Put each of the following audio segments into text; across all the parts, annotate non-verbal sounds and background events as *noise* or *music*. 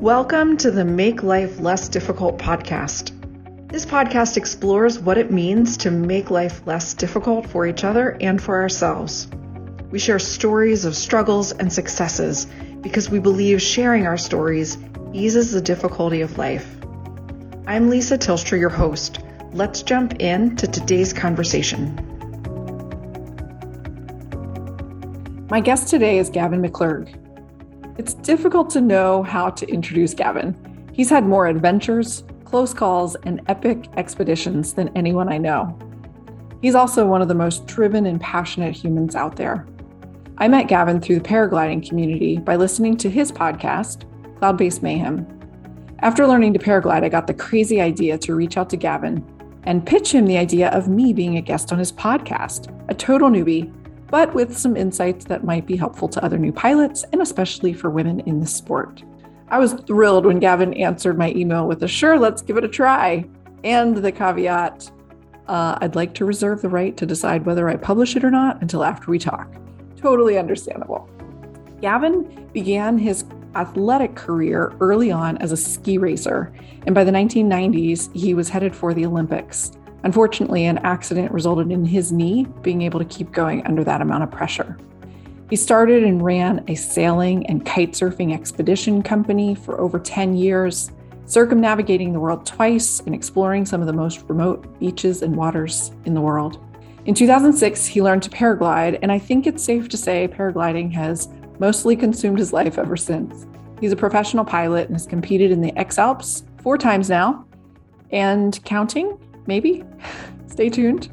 Welcome to the Make Life Less Difficult podcast. This podcast explores what it means to make life less difficult for each other and for ourselves. We share stories of struggles and successes because we believe sharing our stories eases the difficulty of life. I'm Lisa Tilstra, your host. Let's jump into today's conversation. My guest today is Gavin McClurg. It's difficult to know how to introduce Gavin. He's had more adventures, close calls, and epic expeditions than anyone I know. He's also one of the most driven and passionate humans out there. I met Gavin through the paragliding community by listening to his podcast, Cloudbase Mayhem. After learning to paraglide, I got the crazy idea to reach out to Gavin and pitch him the idea of me being a guest on his podcast, a total newbie but with some insights that might be helpful to other new pilots and especially for women in the sport. I was thrilled when Gavin answered my email with a sure, let's give it a try. And the caveat uh, I'd like to reserve the right to decide whether I publish it or not until after we talk. Totally understandable. Gavin began his athletic career early on as a ski racer, and by the 1990s, he was headed for the Olympics. Unfortunately, an accident resulted in his knee being able to keep going under that amount of pressure. He started and ran a sailing and kite surfing expedition company for over 10 years, circumnavigating the world twice and exploring some of the most remote beaches and waters in the world. In 2006, he learned to paraglide, and I think it's safe to say paragliding has mostly consumed his life ever since. He's a professional pilot and has competed in the X Alps four times now and counting maybe. Stay tuned.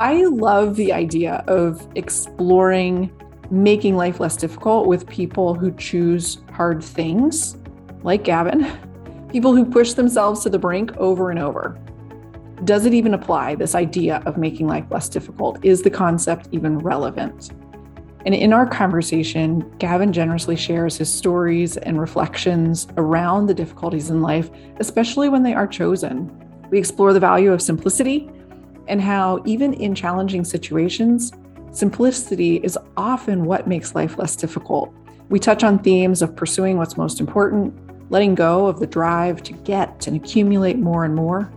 I love the idea of exploring making life less difficult with people who choose hard things, like Gavin, people who push themselves to the brink over and over. Does it even apply, this idea of making life less difficult? Is the concept even relevant? And in our conversation, Gavin generously shares his stories and reflections around the difficulties in life, especially when they are chosen. We explore the value of simplicity and how, even in challenging situations, simplicity is often what makes life less difficult. We touch on themes of pursuing what's most important, letting go of the drive to get and accumulate more and more,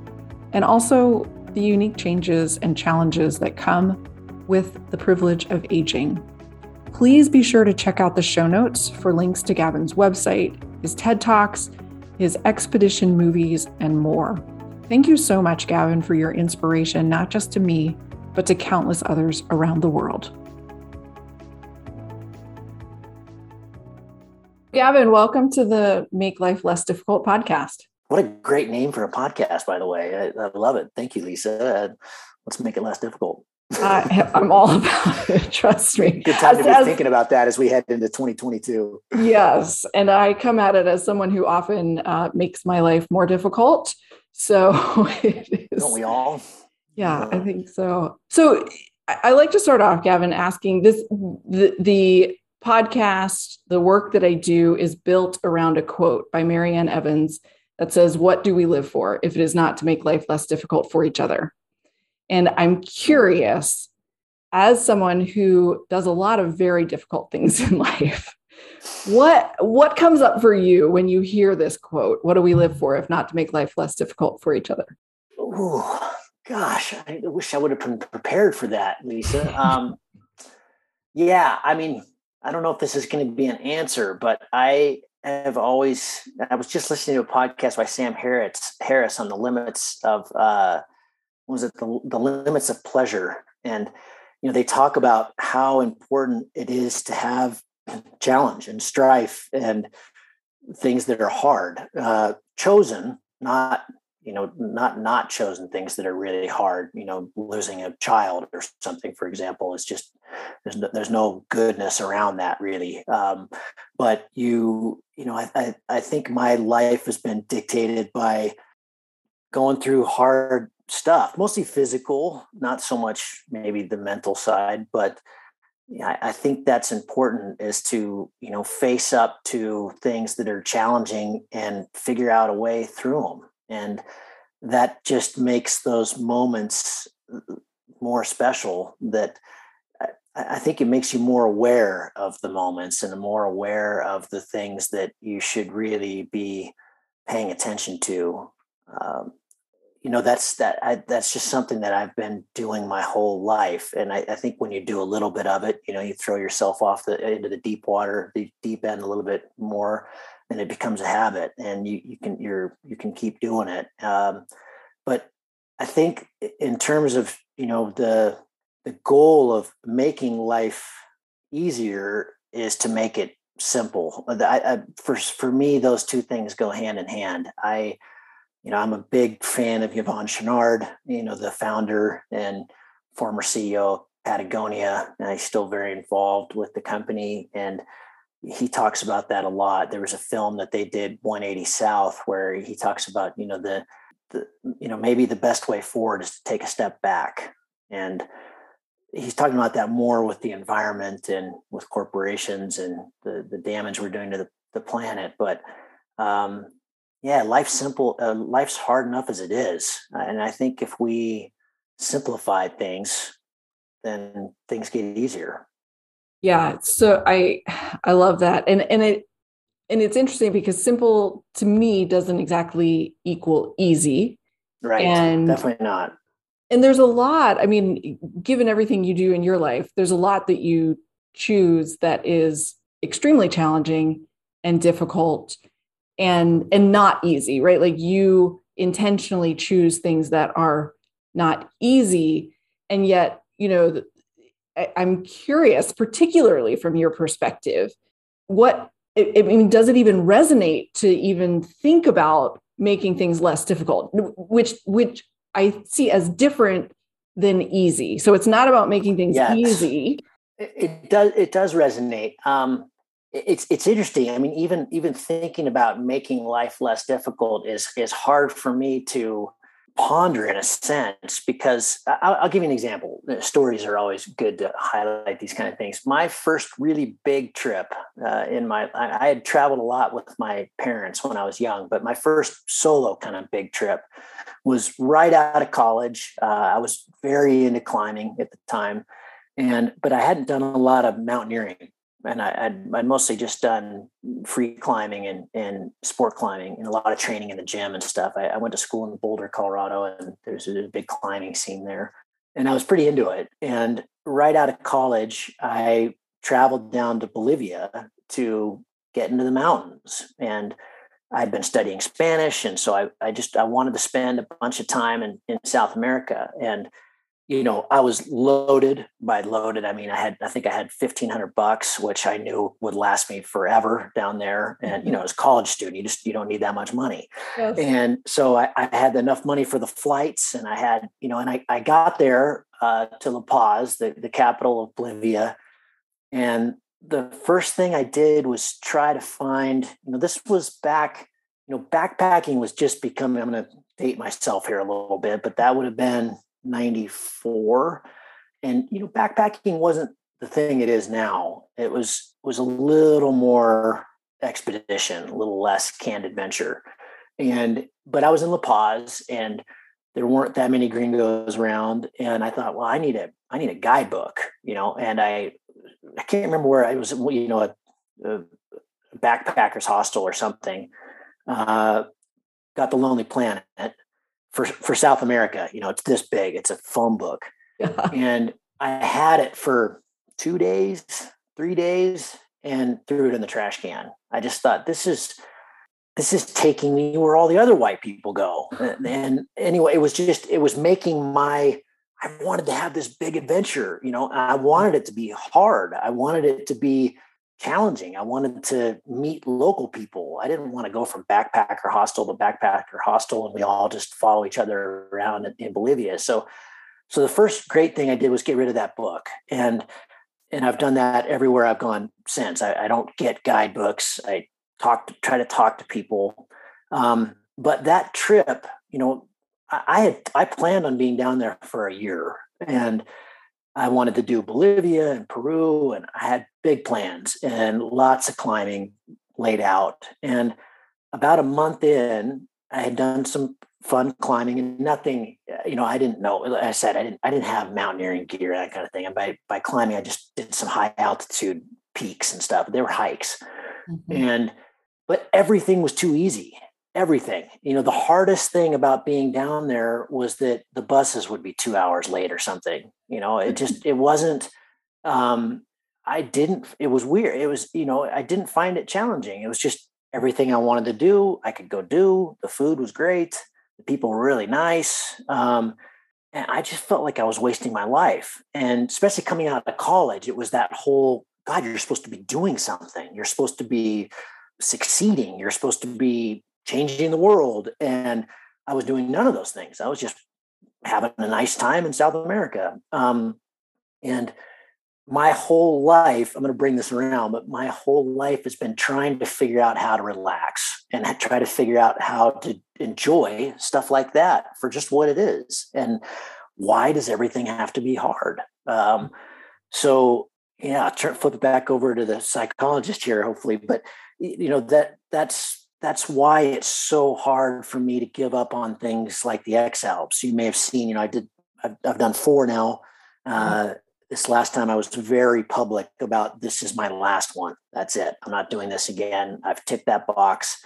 and also the unique changes and challenges that come with the privilege of aging. Please be sure to check out the show notes for links to Gavin's website, his TED Talks, his expedition movies, and more. Thank you so much, Gavin, for your inspiration, not just to me, but to countless others around the world. Gavin, welcome to the Make Life Less Difficult podcast. What a great name for a podcast, by the way. I, I love it. Thank you, Lisa. Uh, let's make it less difficult. I, am all about it. *laughs* Trust me. Good time to be as, thinking about that as we head into 2022. Yes, and I come at it as someone who often uh, makes my life more difficult. So *laughs* Don't we all? Yeah, I think so. So I like to start off, Gavin, asking this the, the podcast, the work that I do is built around a quote by Marianne Evans that says, What do we live for if it is not to make life less difficult for each other? And I'm curious, as someone who does a lot of very difficult things *laughs* in life, what what comes up for you when you hear this quote? What do we live for if not to make life less difficult for each other? Oh gosh, I wish I would have been prepared for that, Lisa. *laughs* Um, yeah, I mean, I don't know if this is going to be an answer, but I have always. I was just listening to a podcast by Sam Harris Harris on the limits of uh, was it the, the limits of pleasure and you know they talk about how important it is to have challenge and strife and things that are hard. Uh, chosen not you know not not chosen things that are really hard you know losing a child or something for example is just there's no, there's no goodness around that really. Um, but you you know I, I i think my life has been dictated by going through hard stuff mostly physical not so much maybe the mental side but yeah, I think that's important is to, you know, face up to things that are challenging and figure out a way through them. And that just makes those moments more special that I think it makes you more aware of the moments and more aware of the things that you should really be paying attention to. Um, you know, that's that. I, that's just something that I've been doing my whole life, and I, I, think when you do a little bit of it, you know, you throw yourself off the into the deep water, the deep end a little bit more, and it becomes a habit, and you you can you're you can keep doing it. Um, but I think in terms of you know the the goal of making life easier is to make it simple. I, I, for for me, those two things go hand in hand. I, you know, I'm a big fan of Yvon Chouinard, you know, the founder and former CEO of Patagonia, and he's still very involved with the company. And he talks about that a lot. There was a film that they did, 180 South, where he talks about, you know, the the you know maybe the best way forward is to take a step back and he's talking about that more with the environment and with corporations and the the damage we're doing to the, the planet but um, yeah life's simple uh, life's hard enough as it is and i think if we simplify things then things get easier. Yeah so i i love that and and it and it's interesting because simple to me doesn't exactly equal easy right and definitely not. and there's a lot i mean given everything you do in your life there's a lot that you choose that is extremely challenging and difficult and and not easy right like you intentionally choose things that are not easy and yet you know i'm curious particularly from your perspective what i mean does it even resonate to even think about making things less difficult which which I see as different than easy. So it's not about making things yes. easy. It, it, does it does resonate. Um, it's it's interesting. I mean, even even thinking about making life less difficult is is hard for me to ponder in a sense because I'll, I'll, give you an example. Stories are always good to highlight these kind of things. My first really big trip uh, in my I, had traveled a lot with my parents when I was young, but my first solo kind of big trip was right out of college. Uh, I was very into climbing at the time, and but I hadn't done a lot of mountaineering and I, would I'd mostly just done free climbing and, and sport climbing and a lot of training in the gym and stuff. I, I went to school in Boulder, Colorado, and there's a big climbing scene there. And I was pretty into it. And right out of college, I traveled down to Bolivia to get into the mountains. And I'd been studying Spanish. And so I, I just I wanted to spend a bunch of time in, in South America. And you know, I was loaded by loaded. I mean, I had, I think I had 1500 bucks, which I knew would last me forever down there. And, you know, as a college student, you just, you don't need that much money. Yes. And so I, I, had enough money for the flights and I had, you know, and I, I got there uh, to La Paz, the, the capital of Bolivia. And the first thing I did was try to find, you know, this was back, you know, backpacking was just becoming, I'm going to date myself here a little bit, but that would have been 94 and you know backpacking wasn't the thing it is now. It was was a little more expedition a little less canned adventure. And but i was in la paz and there weren't that many gringos around and i thought well i need a i need a guidebook you know? And i i can't remember where i was you know a, a backpackers hostel or something. Uh, got the lonely planet for for South America. You know, it's this big. It's a phone book, yeah. and I had it for two days, three days, and threw it in the trash can. I just thought this is this is taking me where all the other white people go. And, *laughs* and anyway, it was just it was making my I wanted to have this big adventure. You know, I wanted it to be hard. I wanted it to be challenging. I wanted to meet local people. I didn't want to go from backpacker hostel to backpacker hostel and we all just follow each other around in, in, Bolivia. So so the first great thing I did was get rid of that book. And and I've done that everywhere I've gone since. I, I don't get guidebooks. I talk to, try to talk to people. Um, but that trip, you know, I, I had I planned on being down there for a year. And I wanted to do Bolivia and Peru, and I had big plans and lots of climbing laid out. And about a month in, I had done some fun climbing and nothing, you know, I didn't know, like I said, I didn't, I didn't have mountaineering gear, and that kind of thing. And by, by climbing, I just did some high altitude peaks and stuff. They were hikes. Mm-hmm. And, but everything was too easy. Everything, you know, the hardest thing about being down there was that the buses would be two hours late or something. You know, it just, *laughs* it wasn't, um, I didn't, it was weird. It was, you know, I didn't find it challenging. It was just everything I wanted to do, I could go do. The food was great. The people were really nice. Um, and I just felt like I was wasting my life. And especially coming out of college, it was that whole God, you're supposed to be doing something. You're supposed to be succeeding. You're supposed to be changing the world. And I was doing none of those things. I was just having a nice time in South America. Um, and my whole life, I'm going to bring this around, but my whole life has been trying to figure out how to relax and try to figure out how to enjoy stuff like that for just what it is. And why does everything have to be hard? Um, so yeah, turn, flip it back over to the psychologist here, hopefully. But you know that that's that's why it's so hard for me to give up on things like the X Alps. You may have seen, you know, I did I've, I've done four now. Mm-hmm. Uh, this last time I was very public about this is my last one. That's it. I'm not doing this again. I've ticked that box.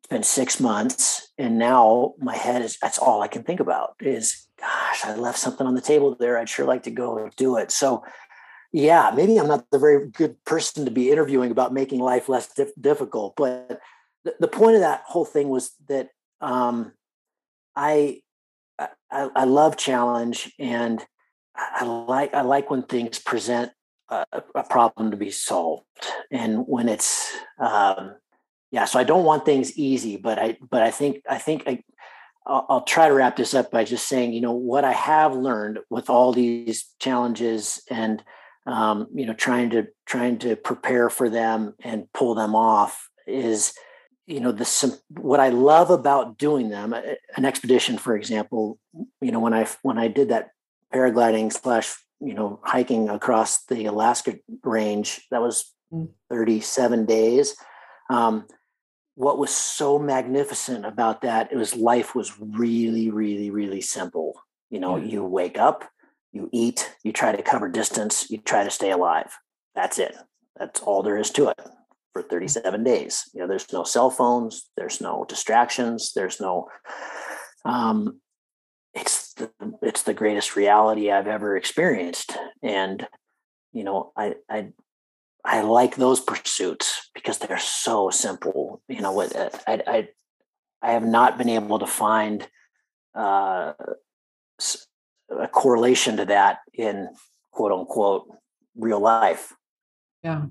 It's been six months. And now my head is that's all I can think about is gosh, I left something on the table there. I'd sure like to go do it. So yeah, maybe I'm not the very good person to be interviewing about making life less dif- difficult. But the, the point of that whole thing was that um, I, I I love challenge and I like I like when things present a, a problem to be solved, and when it's um, yeah. So I don't want things easy, but I but I think I think I, I'll, try to wrap this up by just saying you know what I have learned with all these challenges and um, you know trying to trying to prepare for them and pull them off is you know the what i love about doing them an expedition for example you know when i when i did that paragliding slash you know hiking across the Alaska range. That was mm. 37 days. Um, what was so magnificent about that it was life was really really really simple you know you wake up you eat you try to cover distance you try to stay alive that's it that's all there is to it for mm. 37 days you know there's no cell phones there's no distractions there's no um, it's the, it's the greatest reality I've ever experienced. And, you know, I, I, I like those pursuits because they're so simple. You know what, uh, I, I, I have not been able to find uh, a correlation to that in quote unquote real life. Yeah.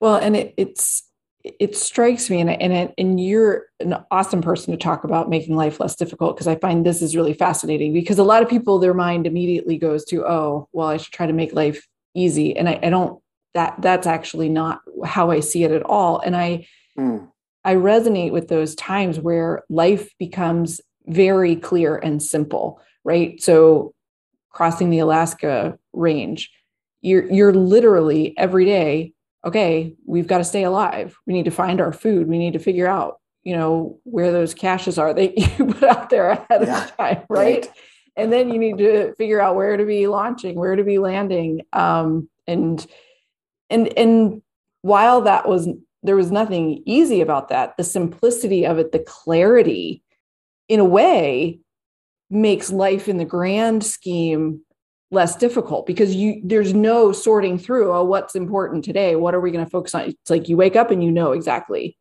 Well, and it, it's it strikes me and and it, and you're an awesome person to talk about making life less difficult because I find this is really fascinating because a lot of people their mind immediately goes to oh well I should try to make life easy and I, I don't that that's actually not how I see it at all and I mm. I resonate with those times where life becomes very clear and simple right so crossing the Alaska range you're you're literally every day okay, we've got to stay alive. We need to find our food. We need to figure out, you know, where those caches are that *laughs* you put out there ahead yeah. of time, right? right? And then you need to figure out where to be launching, where to be landing. Um, and and and while that was there was nothing easy about that, the simplicity of it, the clarity, in a way, makes life in the grand scheme less difficult because you there's no sorting through oh what's important today? What are we going to focus on? It's like you wake up and you know exactly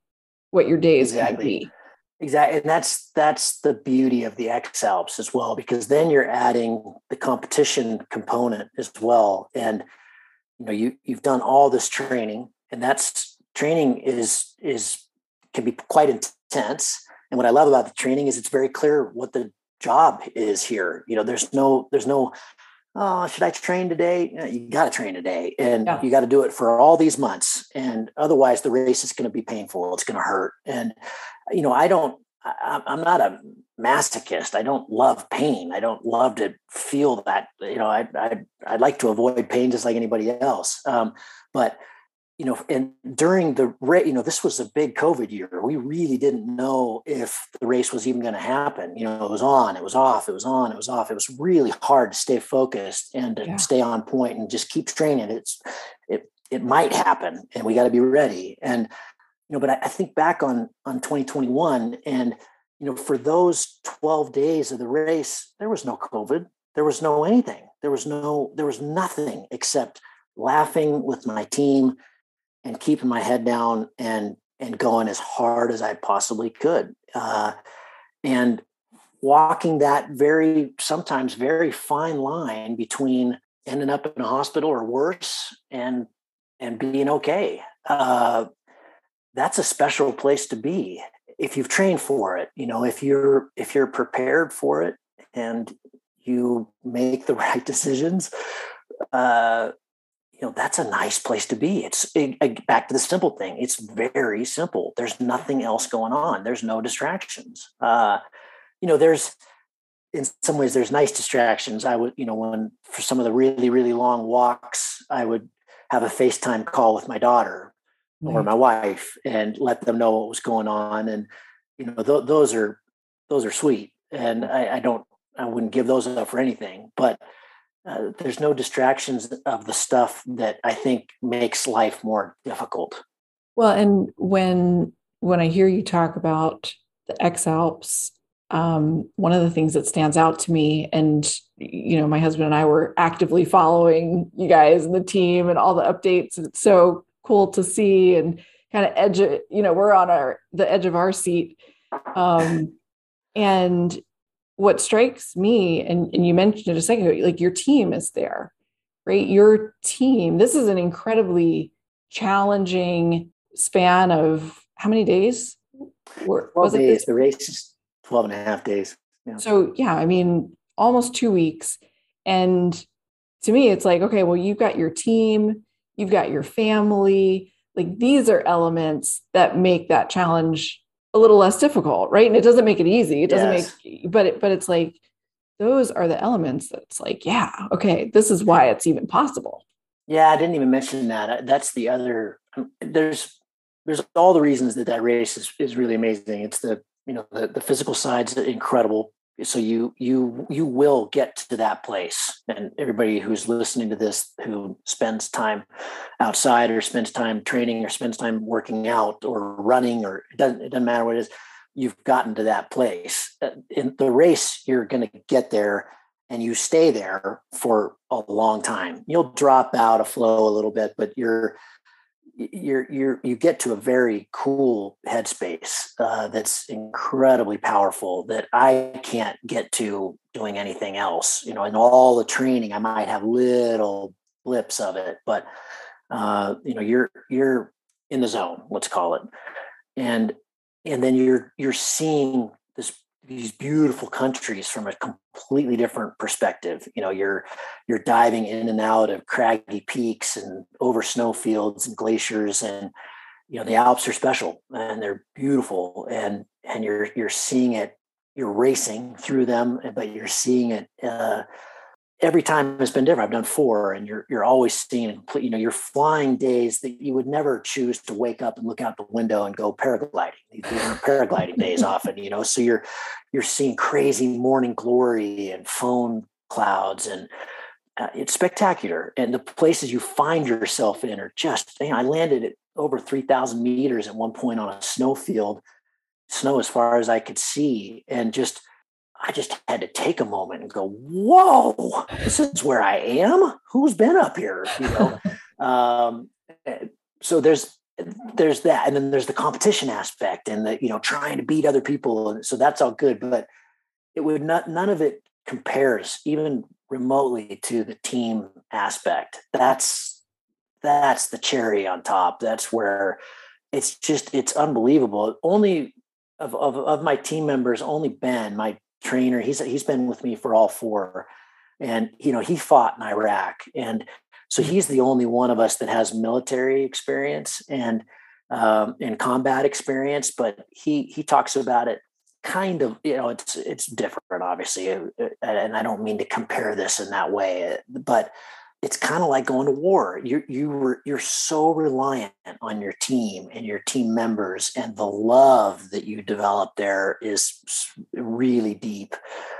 what your day is exactly. going to be. Exactly and that's that's the beauty of the x alps as well because then you're adding the competition component as well. And you know you you've done all this training and that's training is is can be quite intense. And what i love about the training is it's very clear what the job is here. You know there's no there's no oh, should I train today? You got to train today and yeah. you got to do it for all these months. And otherwise, the race is going to be painful. It's going to hurt. And, you know, I don't, I, I'm not a masochist. I don't love pain. I don't love to feel that, you know, I, I, I'd like to avoid pain just like anybody else. Um, but you know, and during the race, you know, this was a big COVID year. We really didn't know if the race was even going to happen. You know, it was on, it was off, it was on, it was off. It was really hard to stay focused and to yeah. stay on point and just keep training. It's it it might happen, and we got to be ready. And you know, but I, I think back on on 2021, and you know, for those 12 days of the race, there was no COVID, there was no anything, there was no, there was nothing except laughing with my team and keeping my head down and and going as hard as I possibly could. Uh, and walking that very sometimes very fine line between ending up in a hospital or worse and and being okay. Uh, that's a special place to be if you've trained for it. You know, if you're if you're prepared for it and you make the *laughs* right decisions. Uh, you know that's a nice place to be. It's it, back to the simple thing it's very simple. There's nothing else going on. There's no distractions. Uh, you know there's in some ways there's nice distractions. I would you know when for some of the really really long walks i would have a facetime call with my daughter mm-hmm. or my wife and let them know what was going on. And you know th- those are those are sweet. And I, I don't i wouldn't give those up for anything. But uh, there's no distractions of the stuff that I think makes life more difficult. Well, and when when I hear you talk about the X Alps, um, one of the things that stands out to me, and you know, my husband and I were actively following you guys and the team and all the updates. It's so cool to see and kind of edge. You know, we're on our the edge of our seat, um, and what strikes me, and, and you mentioned it a second ago, like your team is there, right? Your team, this is an incredibly challenging span of how many days? 12 was days. It the race is 12 and a half days. Yeah. So, yeah, I mean, almost two weeks. And to me, it's like, okay, well, you've got your team, you've got your family. Like these are elements that make that challenge a little less difficult, right? And it doesn't make it easy. It doesn't yes. make, but it, but it's like those are the elements that's like, yeah, okay, this is why it's even possible. Yeah, I didn't even mention that. That's the other. Um, there's there's all the reasons that that race is is really amazing. It's the you know the the physical side's incredible so you you you will get to that place. And everybody who's listening to this who spends time outside or spends time training or spends time working out or running or it doesn't it doesn't matter what it is you've gotten to that place. Uh, in the race you're going to get there and you stay there for a long time. You'll drop out of flow a little bit but you're you're you're you get to a very cool headspace uh, that's incredibly powerful that I can't get to doing anything else. You know, in all the training, I might have little blips of it, but uh, you know, you're you're in the zone. Let's call it, and and then you're you're seeing this these beautiful countries from a completely different perspective. You know, you're you're diving in and out of craggy peaks and over snowfields and glaciers, and you know the Alps are special and they're beautiful, and and you're you're seeing it. You're racing through them, but you're seeing it uh, every time has been different. I've done four, and you're you're always seeing complete. You know, you're flying days that you would never choose to wake up and look out the window and go paragliding. These are paragliding days *laughs* often. You know, so you're you're seeing crazy morning glory and foam clouds, and uh, it's spectacular. And the places you find yourself in are just. You know, I landed at over three thousand meters at one point on a snowfield, snow as far as I could see, and just I just had to take a moment and go, "Whoa, this is where I am. Who's been up here?" You know. *laughs* um, so there's there's that, and then there's the competition aspect, and the you know trying to beat other people, and so that's all good. But it would not none of it compares even remotely to the team aspect. That's that's the cherry on top. That's where it's just it's unbelievable. Only of, of, of my team members, only Ben, my trainer. He's he's been with me for all four, and you know he fought in Iraq, and so mm. he's the only one of us that has military experience and um, and combat experience. But he he talks about it kind of you know it's it's different obviously uh, and i don't mean to compare this in that way but it's kind of like going to war. You you were you're so reliant on your team and your team members, and the love that you develop there is really deep,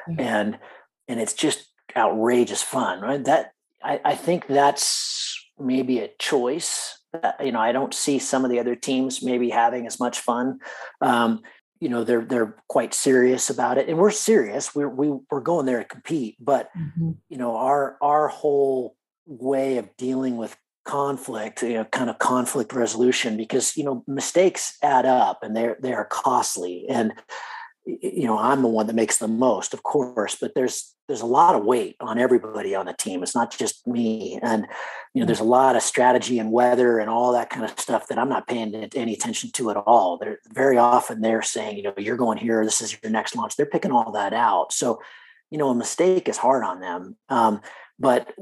mm-hmm. and and it's just outrageous fun, right? That I, I think that's maybe a choice. Uh, you know, I don't see some of the other teams maybe having as much fun. Um, you know, they're they're quite serious about it, and we're serious. We're we, we're going there to compete, but mm-hmm. you know, our our whole way of dealing with conflict, you know, kind of conflict resolution, because you know mistakes add up and they're they are costly, and you know i'm the one that makes the most of course but there's there's a lot of weight on everybody on the team. It's not just me and you know there's a lot of strategy and weather and all that kind of stuff that i'm not paying any attention to at all. They're very often they're saying you know you're going here this is your next launch. They're picking all that out. So you know a mistake is hard on them um, but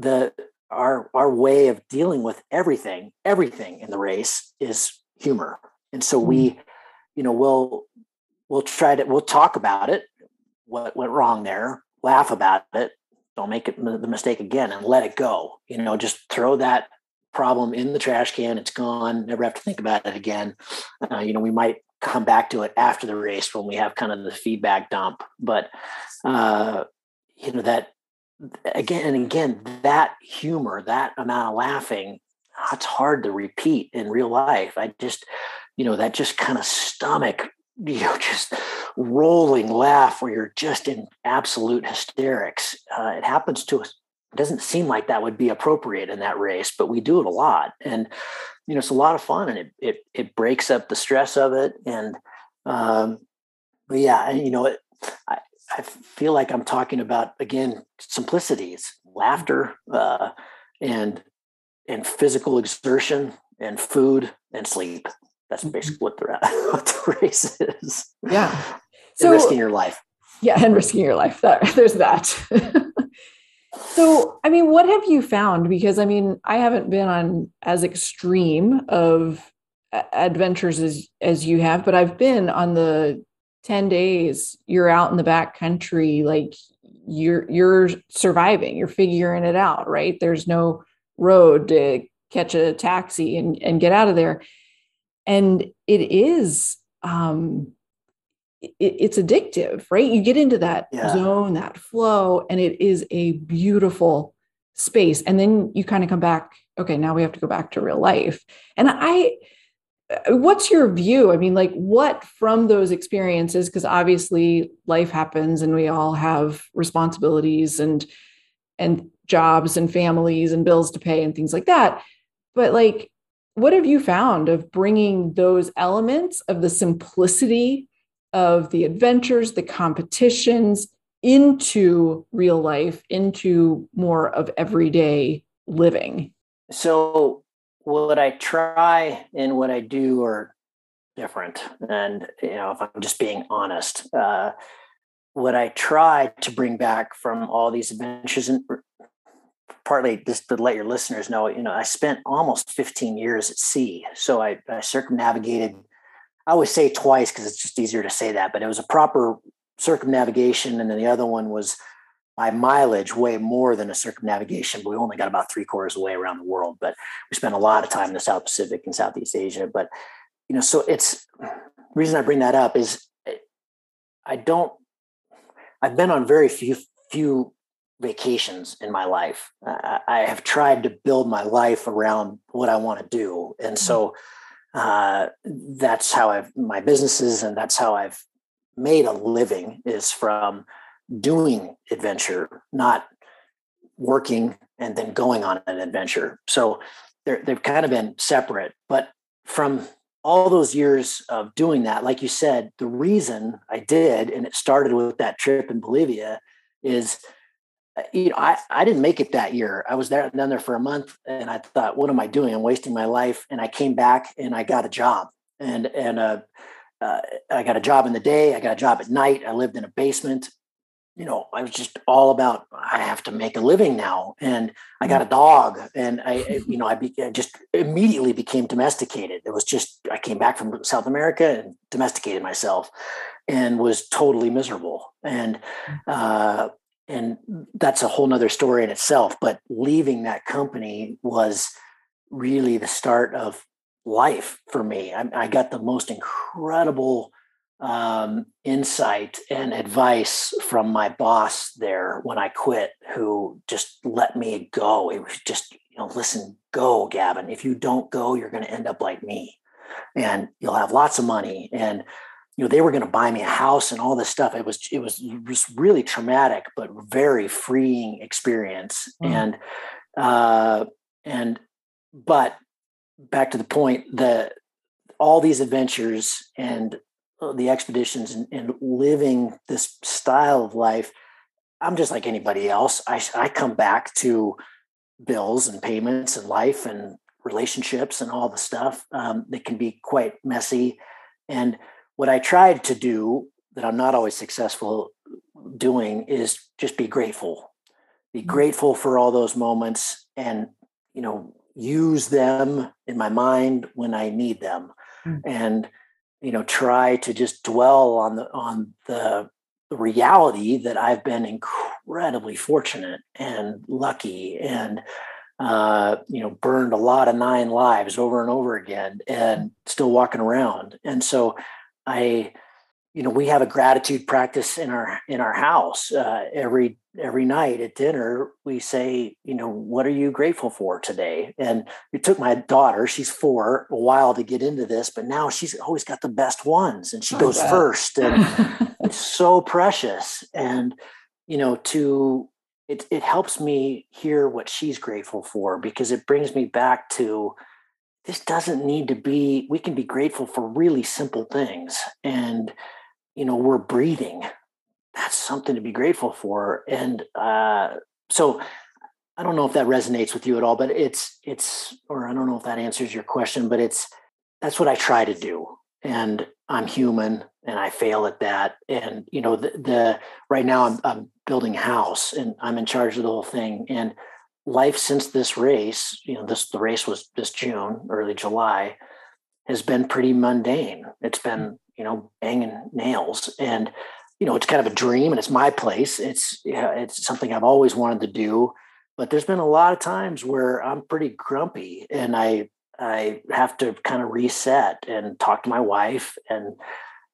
the our our way of dealing with everything everything in the race is humor. And so we mm-hmm. you know we'll we'll try to we'll talk about it what went wrong there laugh about it don't make it the mistake again and let it go. You know just throw that problem in the trash can it's gone never have to think about it again. Uh, you know we might come back to it after the race when we have kind of the feedback dump but uh, you know that again and again that humor that amount of laughing it's hard to repeat in real life. I just you know that just kind of stomach *laughs* you know just rolling laugh where you're just in absolute hysterics. Uh, it happens to us. It doesn't seem like that would be appropriate in that race but we do it a lot. And you know it's a lot of fun and it it, it breaks up the stress of it. And um but yeah you know it I, I feel like I'm talking about again simplicities, laughter, uh, and and physical exertion, and food and sleep. That's mm-hmm. basically what the *laughs* what the race is. Yeah, so and risking your life. Yeah, and risking your life. *laughs* there's that. *laughs* so, I mean, what have you found? Because I mean, I haven't been on as extreme of adventures as as you have, but I've been on the 10 days you're out in the back country like you're you're surviving you're figuring it out right? There's no road to catch a taxi and, and get out of there. And it is um it, it's addictive right? You get into that yeah. zone that flow and it is a beautiful space. And then you kind of come back okay now we have to go back to real life. And i Uh, what's your view? I mean like what from those experiences because obviously life happens and we all have responsibilities and and jobs and families and bills to pay and things like that. But like what have you found of bringing those elements of the simplicity of the adventures the competitions into real life into more of everyday living? So what I try and what I do are different. And, you know, if I'm just being honest, uh, what I try to bring back from all these adventures and partly just to let your listeners know, you know, I spent almost 15 years at sea. So I, I circumnavigated, I always say twice because it's just easier to say that, but it was a proper circumnavigation. And then the other one was by mileage way more than a circumnavigation, but we only got about three quarters of the way around the world. But we spent a lot of time in the South Pacific and Southeast Asia. But you know, so it's reason I bring that up is eh, I don't. I've been on very few few vacations in my life. I have tried to build my life around what I want to do, and so uh, that's how I've my businesses, and that's how I've made a living is from doing adventure, not working and then going on an adventure. So they've kind of been separate. But from all those years of doing that, like you said, the reason I did, and it started with that trip in Bolivia, is uh, you know I, I didn't make it that year. I was there down there for a month, and I thought, what am I doing? I'm wasting my life. And I came back and I got a job, and and uh, uh, I got a job in the day. I got a job at night. I lived in a basement you know, I was just all about I have to make a living now, and I got a mm. dog, and I, you know, I, *laughs* be, I just immediately became domesticated. It was just I came back from South America and domesticated myself, and was totally miserable. And mm. uh, and that's a whole nother story in itself. But leaving that company was really the start of life for me. I, I got the most incredible um, insight and advice from my boss there when I quit, who just let me go. It was just, you know, listen, go, Gavin. If you don't go, you're going to end up like me and you'll have lots of money. And, you know, they were going to buy me a house and all this stuff. It was, it was just really traumatic, but very freeing experience. Mm. And, uh, and, but back to the point, the, all these adventures and the expeditions and, and, living this style of life, I'm just like anybody else. I, I come back to bills and payments and life and relationships and all the stuff um, that can be quite messy. And what I tried to do that I'm not always successful doing is just be grateful. Be mm-hmm. grateful for all those moments and, you know, use them in my mind when I need them. Mm. And you know try to just dwell on the on the reality that I've been incredibly fortunate and lucky and uh, you know burned a lot of nine lives over and over again and still walking around. And so I you know we have a gratitude practice in our in our house uh, every every night at dinner we say you know what are you grateful for today? And it took my daughter she's four a while to get into this but now she's always got the best ones and she oh, goes first and *laughs* it's so precious. And you know to it, it helps me hear what she's grateful for because it brings me back to this doesn't need to be we can be grateful for really simple things. And you know we're breathing that's something to be grateful for and uh, so i don't know if that resonates with you at all but it's it's or i don't know if that answers your question but it's that's what i try to do and i'm human and i fail at that and you know the, the right now I'm, I'm building a house and i'm in charge of the whole thing and life since this race you know this the race was this june early july has been pretty mundane. It's been you know, banging nails. And, you know, it's kind of a dream and it's my place. It's, yeah, it's something I've always wanted to do. But there's been a lot of times where I'm pretty grumpy and I, I have to kind of reset and talk to my wife and,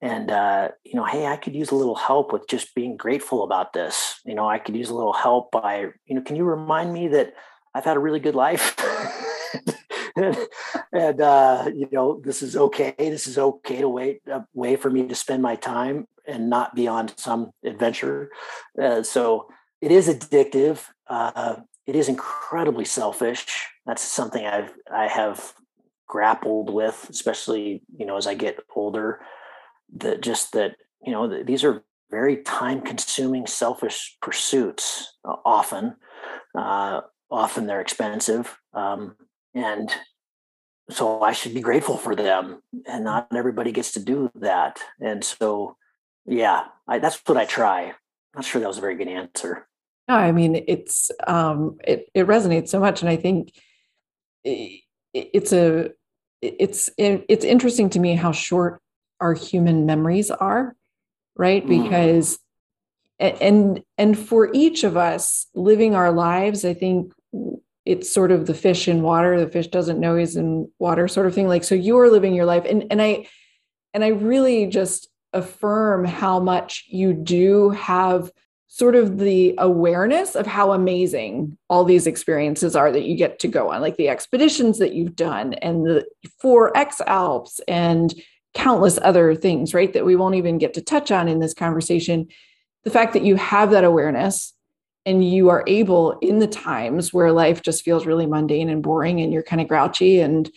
and uh, you know, hey, I could use a little help with just being grateful about this. You know, I could use a little help by, you know, can you remind me that I've had a really good life? *laughs* *laughs* and uh, you know this is okay this is okay to wait a way for me to spend my time and not be on some adventure. Uh, so it is addictive uh, it is incredibly selfish. That's something i've i have grappled with especially you know as i get older that just that you know these are very time consuming selfish pursuits uh, often uh, often they're expensive um, and so I should be grateful for them. And not everybody gets to do that. And so, yeah, I, that's what I try. Not sure that was a very good answer. No, I mean it's um, it it resonates so much, and I think it, it's a it's it's interesting to me how short our human memories are, right? Mm. Because and and for each of us living our lives, I think it's sort of the fish in water the fish doesn't know he's in water sort of thing. Like so you're living your life. And and i and i really just affirm how much you do have sort of the awareness of how amazing all these experiences are that you get to go on like the expeditions that you've done and the 4x alps and countless other things right that we won't even get to touch on in this conversation. The fact that you have that awareness and you are able in the times where life just feels really mundane and boring and you're kind of grouchy and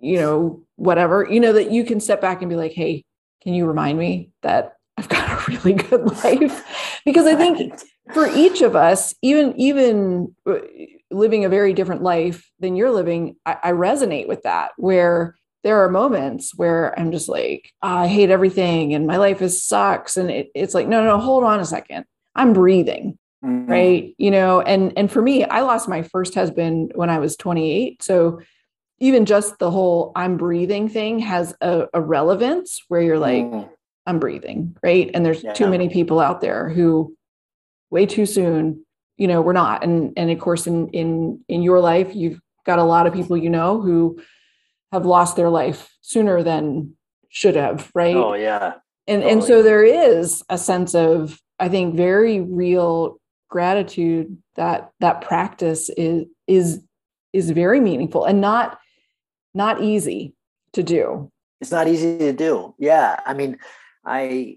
you know whatever you know that you can step back and be like hey can you remind me that i've got a really good *laughs* life? Because i think for each of us even even uh, living a very different life than you're living I, I resonate with that where there are moments where i'm just like oh, i hate everything and my life is sucks and it, it's like no no hold on a second. I'm breathing mm-hmm. right you know and and for me i lost my first husband when i was 28 so even just the whole i'm breathing thing has a, a relevance where you're like mm. i'm breathing right and there's yeah. too many people out there who way too soon, you know, we're not. And and of course, in in in your life, you've got a lot of people you know who have lost their life sooner than should have, right? Oh yeah. And totally. and so there is a sense of, I think, very real gratitude that that practice is is is very meaningful and not not easy to do. It's not easy to do. Yeah. I mean, I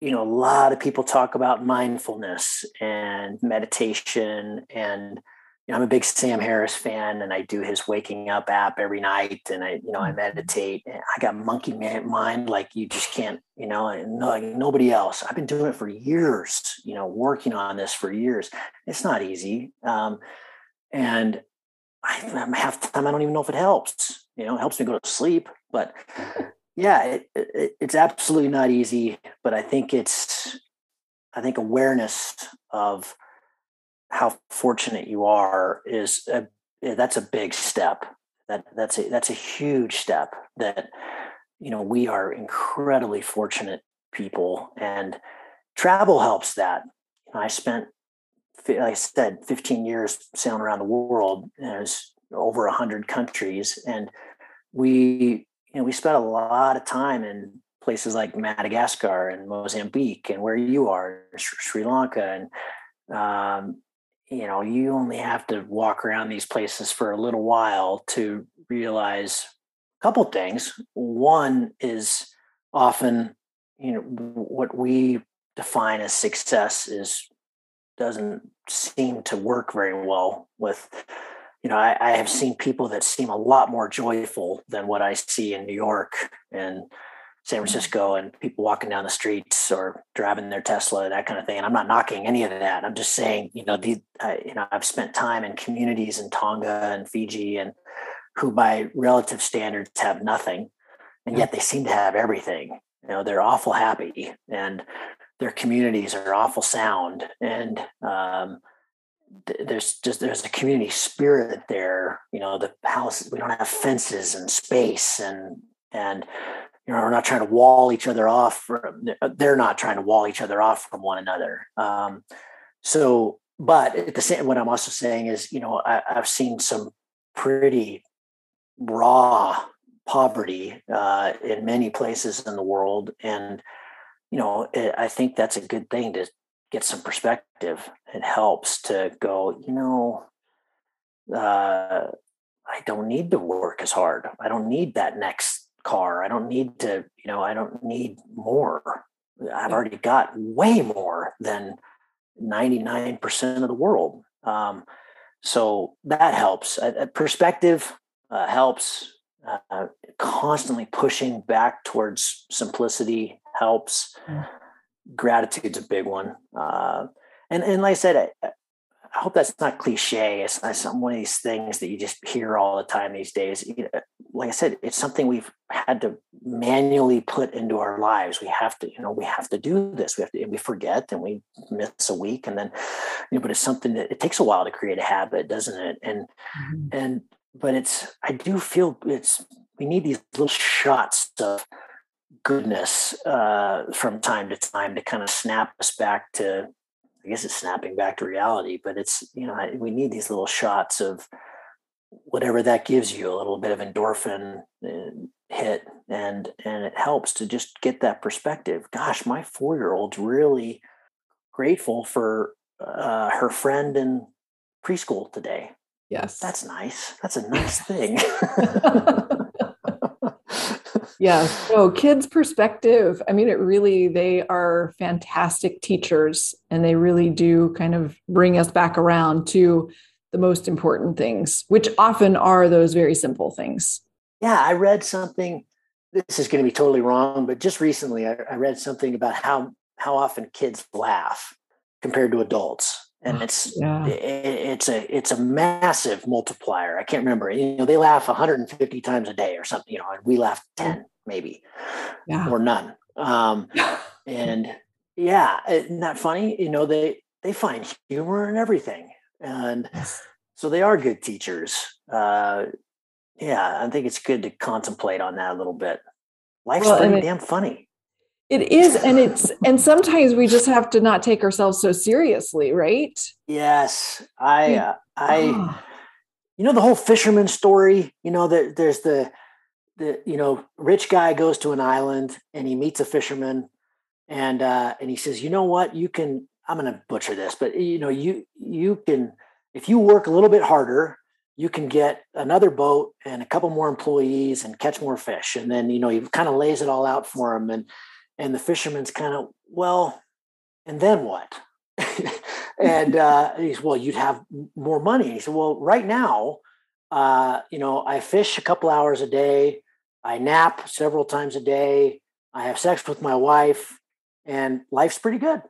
you know, a lot of people talk about mindfulness and meditation and you know, I'm a big Sam Harris fan and I do his waking up app every night and I, you know, I mm-hmm. meditate. I got monkey mind like you just can't, you know, no, like nobody else. I've been doing it for years, you know, working on this for years. It's not easy. Um, and I, half the time I don't even know if it helps. You know, it helps me go to sleep, but yeah, it, it, it's absolutely not easy. But I think it's, I think awareness of how fortunate you are is a, that's a big step. That that's a that's a huge step. That you know we are incredibly fortunate people, and travel helps that. I spent like I said, 15 years sailing around the world. There's over 100 countries. And we, you know, we spent a lot of time in places like Madagascar and Mozambique and where you are, Sri Lanka. And, um, you know, you only have to walk around these places for a little while to realize a couple things. One is often, you know, what we define as success is doesn't seem to work very well with you know I, I, have seen people that seem a lot more joyful than what i see in new york and san francisco and people walking down the streets or driving their tesla that kind of thing. And i'm not knocking any of that. I'm just saying you know the I, you know i've spent time in communities in tonga and fiji and who by relative standards have nothing and yet they seem to have everything. You know they're awful happy and their communities are awful sound. And um, th- there's just there's a community spirit there. You know the house we don't have fences and space and and you know we're not trying to wall each other off from, they're not trying to wall each other off from one another um, so but at the same what i'm also saying is you know I, i've seen some pretty raw poverty uh, in many places in the world and you know, it, I think that's a good thing to get some perspective. It helps to go, you know, uh, I don't need to work as hard. I don't need that next car. I don't need to, you know, I don't need more. I've already got way more than 99% of the world. Um, so that helps. Uh, perspective uh, helps. Uh, constantly pushing back towards simplicity helps. Mm. Gratitude's a big one. Uh, and and like I said, I, I hope that's not cliche. It's, it's one of these things that you just hear all the time these days. Like I said, it's something we've had to manually put into our lives. We have to, you know, we have to do this. We have to, and we forget and we miss a week, and then, you know, but it's something that it takes a while to create a habit, doesn't it? And mm-hmm. and but it's I do feel it's we need these little shots of goodness uh, from time to time to kind of snap us back to i guess it's snapping back to reality but it's you know we need these little shots of whatever that gives you a little bit of endorphin uh, hit and and it helps to just get that perspective. Gosh my four year old's really grateful for uh, her friend in preschool today. Yes. That's nice. That's a *laughs* nice thing. *laughs* Yeah so kids perspective i mean it really they are fantastic teachers and they really do kind of bring us back around to the most important things which often are those very simple things yeah i read something this is going to be totally wrong but just recently I, I read something about how how often kids laugh compared to adults and it's yeah. it, it's a it's a massive multiplier. I can't remember. You know, they laugh 150 times a day or something. You know, and we laugh 10 maybe, yeah. or none. Um, *laughs* and yeah, isn't that funny? You know, they they find humor in everything, and so they are good teachers. Uh, yeah, I think it's good to contemplate on that a little bit. Life's well, pretty damn funny. It is, and it's and sometimes we just have to not take ourselves so seriously, right? Yes, I uh, I oh. you know the whole fisherman story. You know that there's the the you know rich guy goes to an island and he meets a fisherman and uh and he says you know what you can i'm going to butcher this but you know you you can if you work a little bit harder you can get another boat and a couple more employees and catch more fish. And then you know he kind of lays it all out for him and and the fisherman's kind of well and then what? *laughs* And uh he's well you'd have more money. He said well right now uh you know i fish a couple hours a day. I nap several times a day. I have sex with my wife and life's pretty good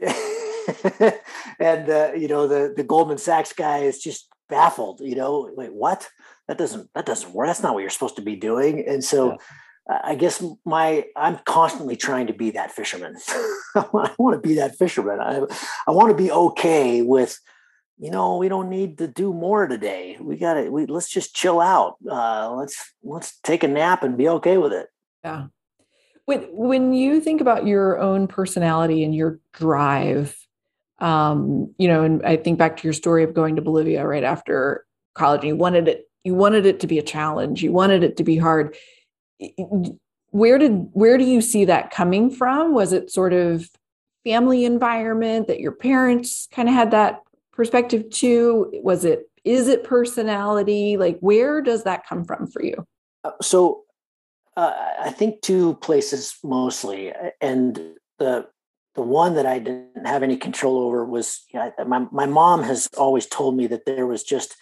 *laughs* and uh, you know the the goldman sachs guy is just baffled you know wait what? That doesn't that doesn't work. That's not what you're supposed to be doing. And so yeah. i guess my i'm constantly trying to be that fisherman. *laughs* I want to be that fisherman. I, I want to be okay with you know we don't need to do more today. We got to we let's just chill out. Uh let's let's take a nap and be okay with it. Yeah when when you think about your own personality and your drive um, you know, and I think back to your story of going to Bolivia right after college. And you wanted it, you wanted it to be a challenge. You wanted it to be hard. Where did where do you see that coming from? Was it sort of family environment that your parents kind of had that perspective too? Was it is it personality? Like where does that come from for you? Uh, so uh, I think two places mostly, and the the one that I didn't have any control over was you know, my my mom has always told me that there was just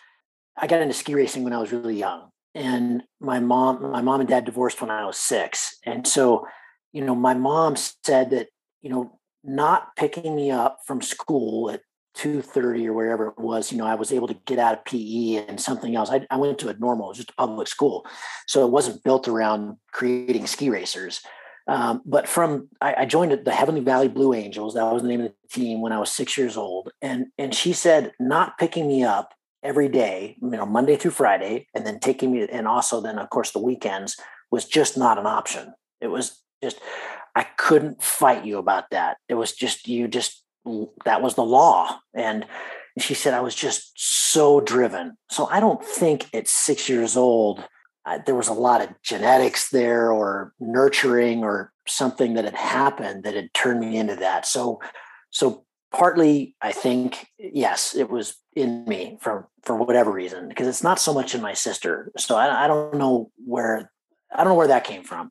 I got into ski racing when I was really young, and my mom my mom and dad divorced when I was six, and so you know my mom said that you know not picking me up from school at 2.30 or wherever it was you know i was able to get out of pe and something else I, I went to a normal just a public school so it wasn't built around creating ski racers um, but from I, I, joined the Heavenly Valley Blue Angels. That was the name of the team when I was six years old. And and she said not picking me up every day, you know, Monday through Friday, and then taking me, and also then of course the weekends was just not an option. It was just I couldn't fight you about that. It was just you just that was the law. And she said I was just so driven. So I don't think at six years old uh, there was a lot of genetics there or nurturing or something that had happened that had turned me into that. So, so partly I think, yes, it was in me for, for whatever reason, because it's not so much in my sister. So I, I don't know where, I don't know where that came from.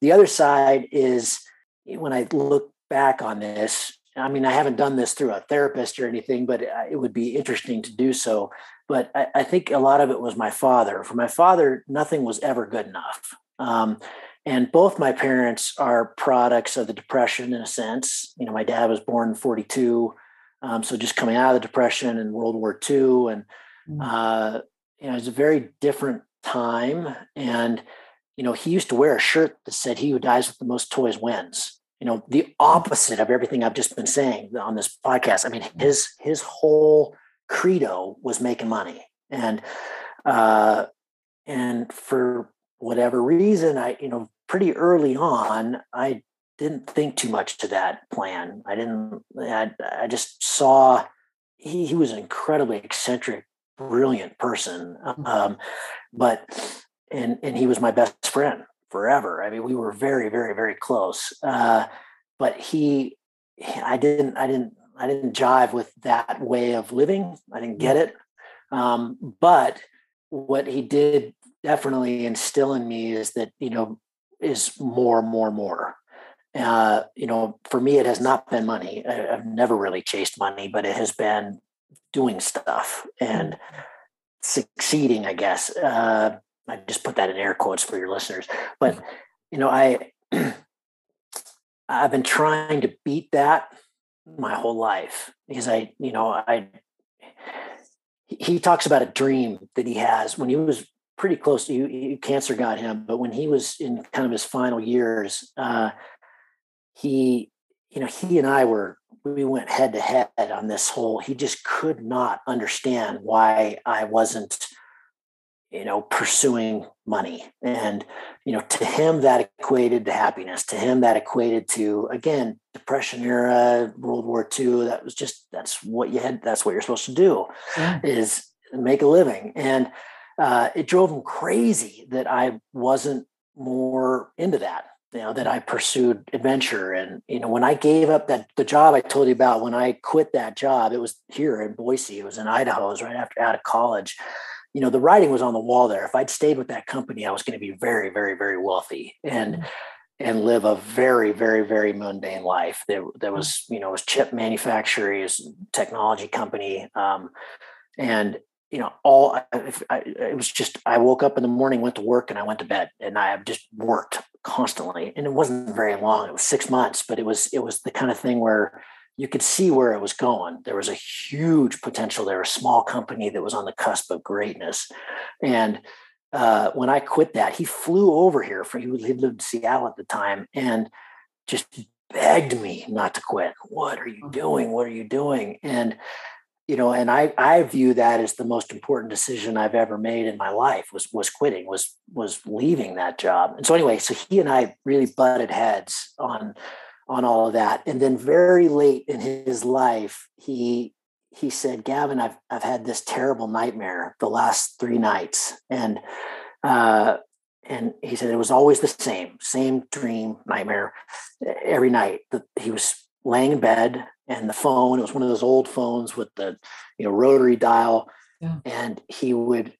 The other side is when I look back on this, I mean, I haven't done this through a therapist or anything, but it would be interesting to do so. But I, I think a lot of it was my father. For my father, nothing was ever good enough. Um, and both my parents are products of the depression in a sense. You know, my dad was born in 42. Um, so just coming out of the depression and World War II. And, mm. uh, you know, it's a very different time. And, you know, he used to wear a shirt that said, he who dies with the most toys wins you know the opposite of everything i've just been saying on this podcast. I mean his his whole credo was making money. And uh and for whatever reason i you know pretty early on i didn't think too much to that plan. I didn't i, I just saw he, he was an incredibly eccentric brilliant person. Mm-hmm. um but and and he was my best friend forever. I mean, we were very, very, very close. Uh, but he, I didn't, I didn't, I didn't jive with that way of living. I didn't get it. Um, but what he did definitely instill in me is that you know is more, more, more. Uh, you know, for me, it has not been money. I, have never really chased money, but it has been doing stuff and succeeding. I guess. Uh, I just put that in air quotes for your listeners. But you know, I *clears throat* I've been trying to beat that my whole life because I, you know, I he talks about a dream that he has when he was pretty close to you, cancer got him, but when he was in kind of his final years, uh, he, you know, he and I were we went head to head on this whole. He just could not understand why I wasn't you know, pursuing money. And, you know, to him that equated to happiness. To him that equated to, again, depression era, World War II. That was just, that's what you had, that's what you're supposed to do yeah. is make a living. And uh, it drove him crazy that I wasn't more into that you know that i pursued adventure and you know when i gave up that the job i told you about when i quit that job it was here in boise it was in idaho it was right after out of college you know the writing was on the wall there if i'd stayed with that company i was going to be very very very wealthy and mm-hmm. and live a very very very mundane life there there was you know was chip manufacturers, technology company um, and you know, all I, I, it was just I woke up in the morning, went to work, and I went to bed, and I have just worked constantly. And it wasn't very long; it was six months, but it was it was the kind of thing where you could see where it was going. There was a huge potential there, a small company that was on the cusp of greatness. And uh, when I quit that, he flew over here for he lived in Seattle at the time, and just begged me not to quit. What are you doing? What are you doing? And you know and i i view that as the most important decision i've ever made in my life was was quitting was was leaving that job and so anyway so he and i really butted heads on on all of that. And then very late in his life he he said gavin i've i've had this terrible nightmare the last three nights. And uh and he said it was always the same same dream nightmare every night that he was laying in bed and the phone it was one of those old phones with the you know rotary dial. Yeah. and he would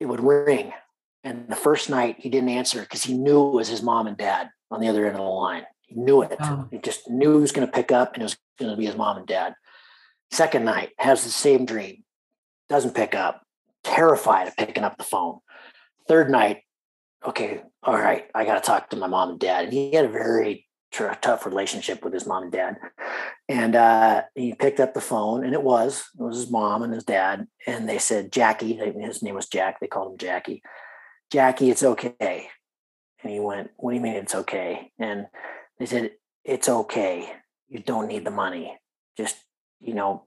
it would ring. And the first night he didn't answer because he knew it was his mom and dad on the other end of the line knew it oh. he just knew he was going to pick up and it was going to be his mom and dad second night has the same dream doesn't pick up terrified of picking up the phone third night okay all right i got to talk to my mom and dad and he had a very a tough relationship with his mom and dad. And uh, he picked up the phone, and it was it was his mom and his dad, and they said, "Jackie," his name was Jack. They called him Jackie. Jackie, it's okay. And he went, "What do you mean it's okay?" And they said, "It's okay. You don't need the money. Just you know,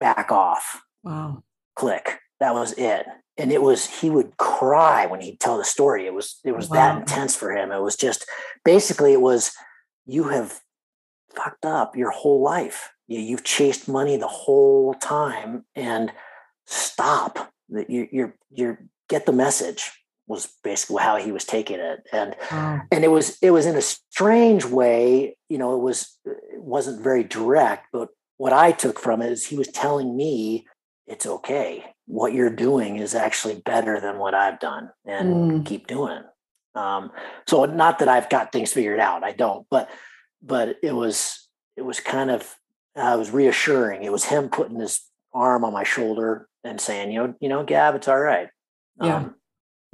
back off." Wow. Click. That was it. And it was he would cry when he'd tell the story. It was it was wow. that intense for him. It was just basically it was you have fucked up your whole life. You've chased money the whole time and stop. You're, you're, you're get the message was basically how he was taking it and wow. and it was it was in a strange way you know it was it wasn't very direct but what i took from it is he was telling me it's okay what you're doing is actually better than what i've done and mm. keep doing um, so not that I've got things figured out, I don't, but but it was it was kind of uh, was reassuring. It was him putting his arm on my shoulder and saying, you know, you know, Gab, it's all right. Yeah. Um,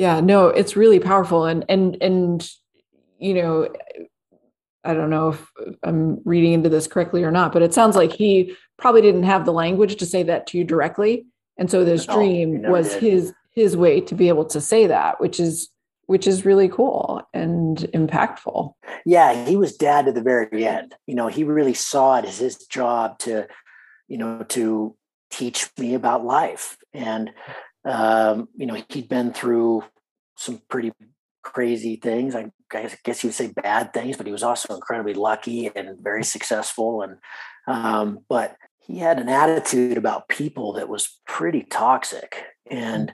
yeah, no, it's really powerful. And and and you know, I don't know if I'm reading into this correctly or not, but it sounds like he probably didn't have the language to say that to you directly. And so this no, dream was did. his his way to be able to say that, which is which is really cool and impactful. Yeah, he was dad to the very end. You know, he really saw it as his job to, you know, to teach me about life. And, um, you know, he'd been through some pretty crazy things. I guess you would say bad things, but he was also incredibly lucky and very successful. And, um, but he had an attitude about people that was pretty toxic. And,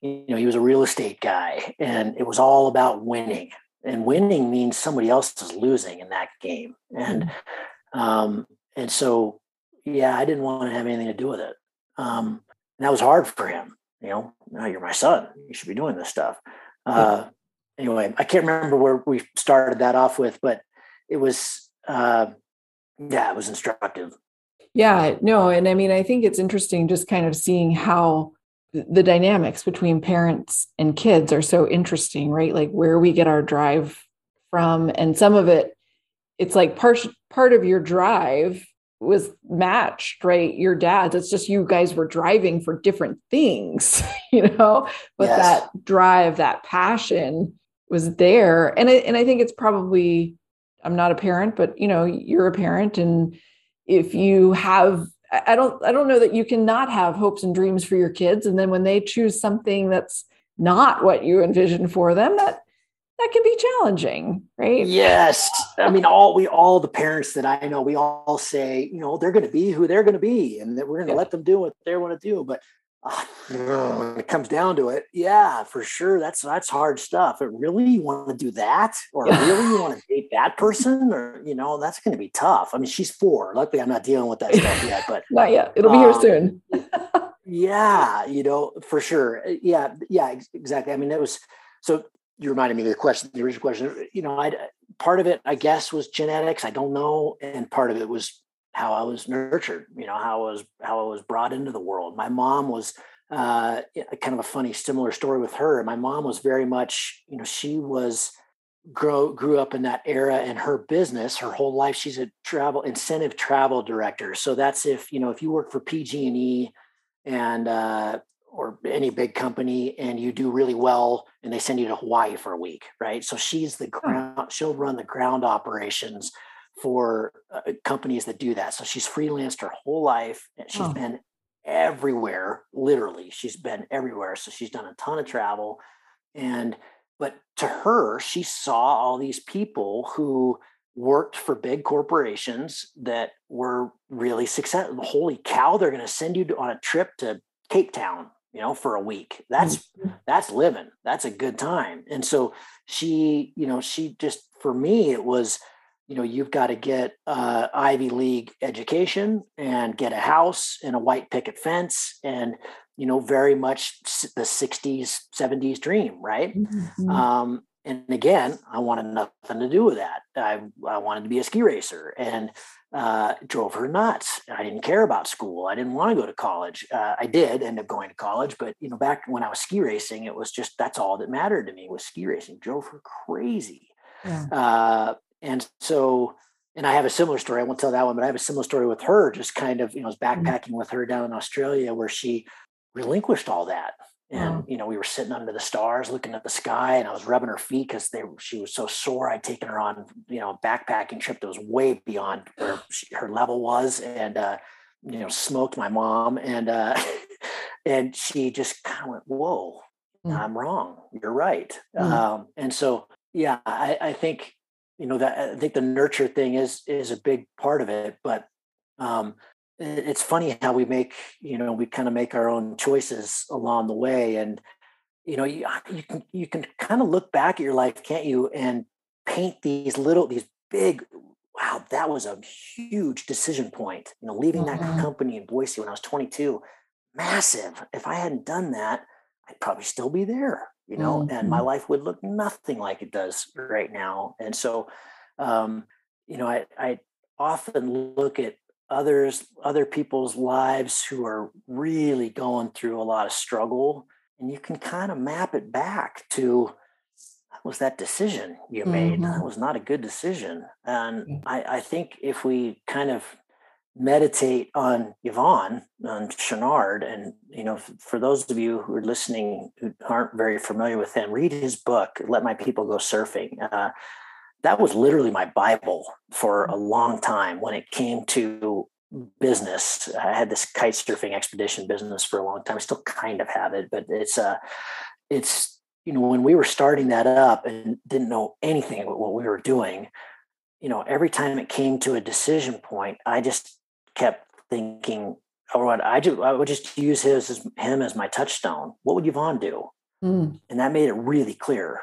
you know, he was a real estate guy and it was all about winning. And winning means somebody else is losing in that game. And mm-hmm. um, and so yeah, I didn't want to have anything to do with it. Um, that was hard for him. You know, now you're my son. You should be doing this stuff. Uh, anyway, I can't remember where we started that off with, but it was uh, yeah, it was instructive. Yeah, no, and I mean, I think it's interesting just kind of seeing how the dynamics between parents and kids are so interesting, right? Like where we get our drive from, and some of it, it's like part part of your drive was matched, right? Your dad's. It's just you guys were driving for different things, *laughs* you know. But yes. that drive, that passion, was there, and I, and I think it's probably. I'm not a parent, but you know, you're a parent, and if you have I don't I don't know that you can not have hopes and dreams for your kids and then when they choose something that's not what you envisioned for them, that that can be challenging, right? Yes. I mean, all we all the parents that I know, we all say, you know, they're going to be who they're going to be, and that we're going to yeah. let them do what they want to do. But uh, when it comes down to it, yeah, for sure, that's that's hard stuff. But really, you want to do that, or yeah. really you want to date that person, or you know, that's going to be tough. I mean, she's four. Luckily, I'm not dealing with that stuff yet, but *laughs* not yet. It'll be um, here soon. yeah, you know, for sure. Yeah, yeah, exactly. I mean, it was so you reminded me of the question, the original question. You know, I part of it, I guess, was genetics. I don't know, and part of it was how I was nurtured. You know, how I was how I was brought into the world. My mom was uh, kind of a funny, similar story with her. My mom was very much, you know, she was grow grew up in that era and her business her whole life she's a travel incentive travel director so that's if you know if you work for pg&e and uh, or any big company and you do really well and they send you to Hawaii for a week, right? So she's the ground, she'll run the ground operations for uh, companies that do that. So she's freelanced her whole life. And she's oh. been everywhere, literally. She's been everywhere. So she's done a ton of travel. And, but to her, she saw all these people who worked for big corporations that were really successful. Holy cow, they're going to send you on a trip to Cape Town you know, for a week. That's mm-hmm. that's living. That's a good time. And so she, you know, she just for me it was, you know, you've got to get uh, Ivy League education and get a house and a white picket fence and you know very much the 60s 70s dream right mm-hmm. um, and again i wanted nothing to do with that i, I wanted to be a ski racer and uh, drove her nuts. I didn't care about school. I didn't want to go to college. Uh, I did end up going to college, but you know, back when I was ski racing, it was just that's all that mattered to me was ski racing. Drove her crazy. Yeah. Uh, and so, and I have a similar story. I won't tell that one, but I have a similar story with her. Just kind of, you know, I was mm-hmm. backpacking with her down in Australia, where she relinquished all that and you know we were sitting under the stars looking at the sky and i was rubbing her feet because they she was so sore i'd taken her on you know a backpacking trip that was way beyond where *sighs* she, her level was and uh you know smoked my mom and uh *laughs* and she just kind of went whoa mm. i'm wrong you're right mm. um and so yeah i i think you know that i think the nurture thing is is a big part of it but um it's funny how we make you know we kind of make our own choices along the way and you know you, you can you can kind of look back at your life can't you and paint these little these big wow that was a huge decision point you know leaving mm-hmm. that company in boise when i was 22 massive if i hadn't done that i'd probably still be there you know mm-hmm. and my mm-hmm. life would look nothing like it does right now and so um you know i i often look at others other people's lives who are really going through a lot of struggle and you can kind of map it back to that was that decision you made mm-hmm. that was not a good decision and. I, I think if we kind of meditate on Yvon on Chouinard, and you know, for those of you who are listening who aren't very familiar with him, read his book, "Let My People Go Surfing." Uh, that was literally my Bible for a long time when it came to business. I had this kite surfing expedition business for a long time. I still kind of have it, but it's uh it's you know when we were starting that up and didn't know anything about what we were doing, you know, every time it came to a decision point, I just kept thinking, or oh, what I do, I would just use his as, him as my touchstone. What would Yvon do? Mm. And that made it really clear.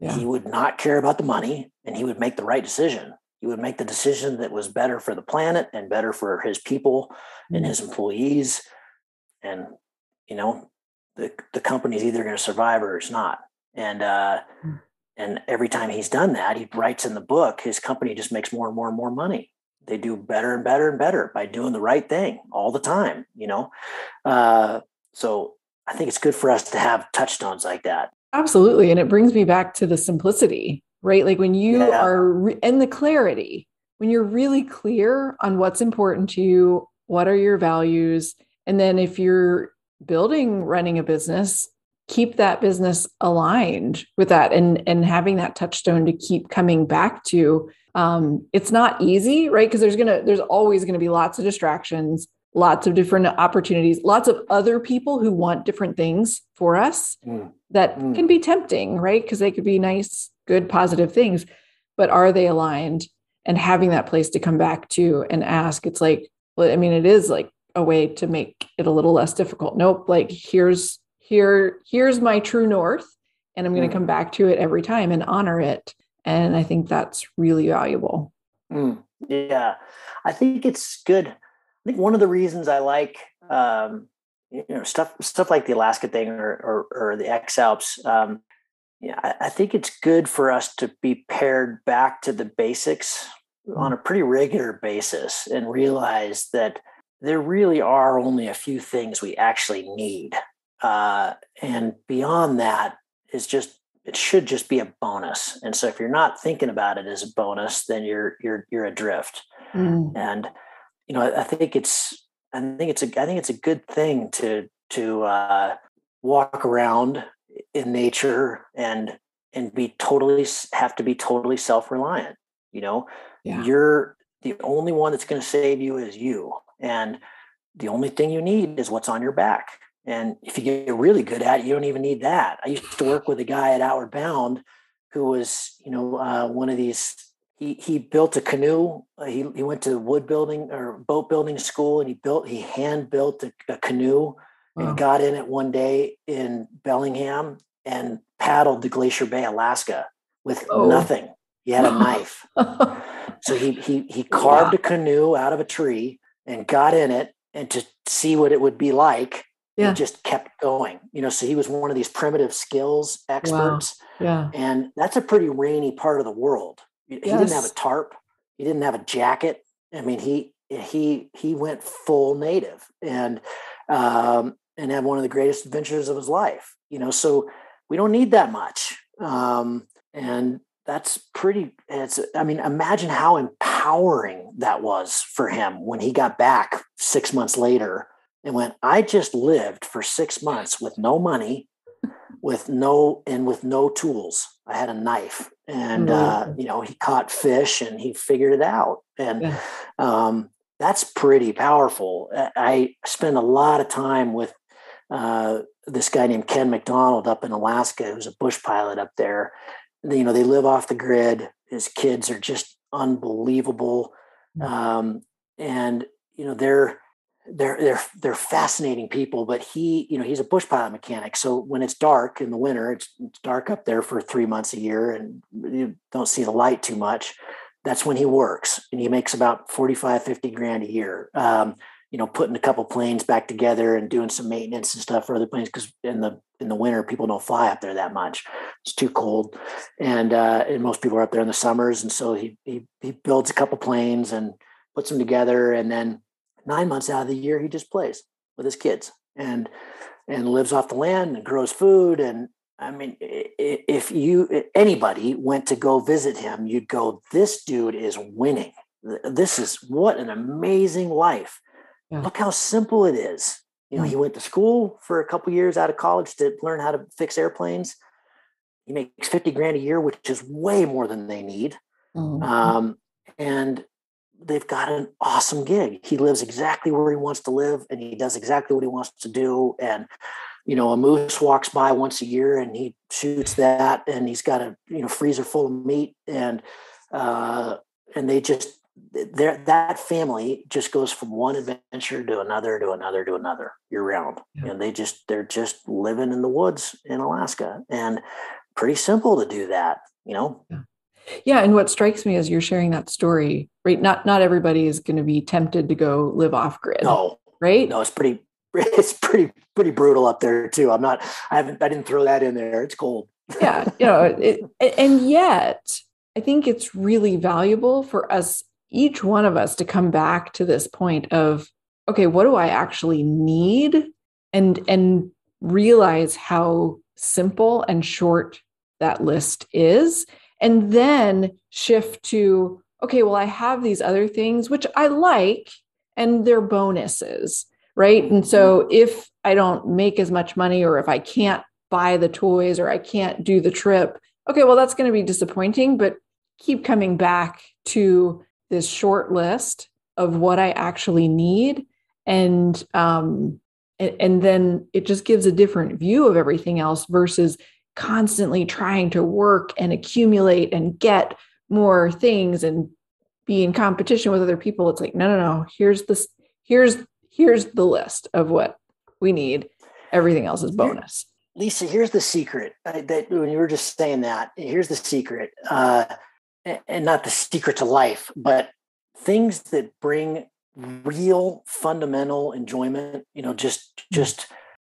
Yeah. He would not care about the money and he would make the right decision. He would make the decision that was better for the planet and better for his people mm-hmm. and his employees. And, you know, the, the company's either going to survive or it's not. And, uh, mm-hmm. and every time he's done that, he writes in the book, his company just makes more and more and more money. They do better and better and better by doing the right thing all the time, you know? Uh, so I think it's good for us to have touchstones like that. Absolutely. And it brings me back to the simplicity, right? Like when you yeah. are, re- and the clarity, when you're really clear on what's important to you, what are your values? And then if you're building, running a business, keep that business aligned with that and, and having that touchstone to keep coming back to. Um, it's not easy, right? Because there's gonna, there's always gonna be lots of distractions lots of different opportunities, lots of other people who want different things for us mm. that mm. can be tempting, right? Because they could be nice, good, positive things, but are they aligned? And having that place to come back to and ask, it's like, well, I mean, it is like a way to make it a little less difficult. Nope, like here's here, here's my true north, and I'm going to mm. come back to it every time and honor it. And I think that's really valuable. Mm. Yeah, I think it's good I think one of the reasons I like um, you know stuff stuff like the Alaska thing or or, or the X Alps. Um, yeah, I, I, think it's good for us to be paired back to the basics on a pretty regular basis and realize that there really are only a few things we actually need, uh, and beyond that is just it should just be a bonus. And so if you're not thinking about it as a bonus, then you're you're you're adrift. Mm. And you know, I, I think it's I think it's a I think it's a good thing to to uh, walk around in nature and and be totally have to be totally self-reliant you know? Yeah. you're the only one that's going to save you is you and the only thing you need is what's on your back. And if you get really good at it you don't even need that. I used to work with a guy at outward bound who was you know uh, one of these he he built a canoe. Uh, he he went to wood building or boat building school, and he built he hand built a, a canoe wow. and got in it one day in Bellingham and paddled to Glacier Bay, Alaska, with oh. nothing. He had a *laughs* knife. so he he he *laughs* carved a canoe out of a tree and got in it and to see what it would be like. Yeah. He just kept going. You know, so he was one of these primitive skills experts. Wow. Yeah. And that's a pretty rainy part of the world. He yes. didn't have a tarp. He didn't have a jacket. I mean, he he he went full native and um, and had one of the greatest adventures of his life. You know, so we don't need that much. Um, and that's pretty it's i mean imagine how empowering that was for him when he got back six months later and went i just lived for six months with no money with no and with no tools i had a knife and uh, you know he caught fish and he figured it out. And um, that's pretty powerful. I spend a lot of time with uh, this guy named ken mcdonald up in alaska who's a bush pilot up there. You know they live off the grid. His kids are just unbelievable. Mm. um, and you know they're they're they're they're fascinating people but he you know he's a bush pilot mechanic. So when it's dark in the winter it's, it's, dark up there for three months a year and you don't see the light too much. That's when he works and he makes about 45 50 grand a year um, you know putting a couple planes back together and doing some maintenance and stuff for other planes because in the in the winter people don't fly up there that much. It's too cold. And uh, and most people are up there in the summers. And so he he, he builds a couple planes and puts them together. And then nine months out of the year he just plays with his kids and and lives off the land and grows food. And i mean if you anybody went to go visit him you'd go this dude is winning. This is what an amazing life. Yeah. look how simple it is. You know he went to school for a couple years out of college to learn how to fix airplanes. He makes 50 grand a year which is way more than they need. Mm-hmm. um, and they've got an awesome gig. He lives exactly where he wants to live and he does exactly what he wants to do. And, you know, a moose walks by once a year and he shoots that and he's got a, you know, freezer full of meat and, uh, and they just, there, that family just goes from one adventure to another, to another, to another year round. Yeah. And they just, they're just living in the woods in Alaska and pretty simple to do that, you know? Yeah. Yeah, and what strikes me as you're sharing that story, right? Not not everybody is going to be tempted to go live off grid. No, right? No, it's pretty *laughs* it's pretty pretty brutal up there too. I'm not I haven't I didn't throw that in there. It's cold. *laughs* yeah, you know, it, and yet I think it's really valuable for us each one of us to come back to this point of okay, what do I actually need and and realize how simple and short that list is and then shift to okay well i have these other things which i like and they're bonuses right and so mm-hmm. if i don't make as much money or if i can't buy the toys or i can't do the trip okay well that's going to be disappointing but keep coming back to this short list of what i actually need and um and, and then it just gives a different view of everything else versus constantly trying to work and accumulate and get more things and be in competition with other people it's like no no no here's this here's here's the list of what we need everything else is bonus lisa here's the secret uh, that when you were just saying that here's the secret uh, and not the secret to life but things that bring real fundamental enjoyment you know just mm. just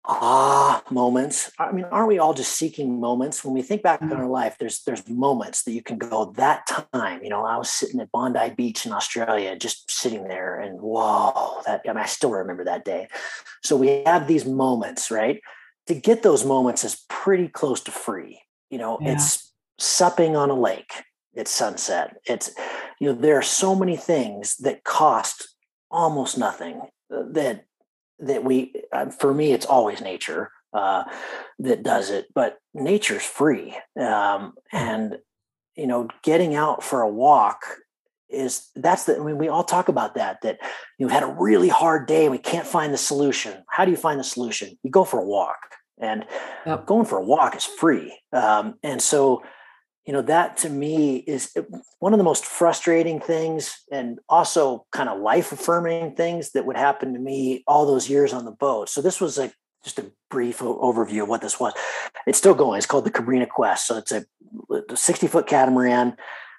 ah moments. I mean aren't we all just seeking moments? When we think back on our life there's there's moments that you can go that time. You know i was sitting at bondi beach in australia just sitting there and whoa that I, mean, I still remember that day. So we have these moments right? To get those moments is pretty close to free. You know yeah. it's supping on a lake at sunset. It's you know there are so many things that cost almost nothing uh, that that we uh, for me it's always nature uh, that does it but nature's free um, and you know getting out for a walk is that's the I mean we all talk about that that you know had a really hard day and we can't find the solution how do you find the solution you go for a walk and yep. going for a walk is free um, and so you know that to me is uh, one of the most frustrating things and also kind of life affirming things that would happen to me all those years on the boat. So this was like just a brief overview of what this was. It's still going. It's called the Cabrinha quest. So it's a 60 foot catamaran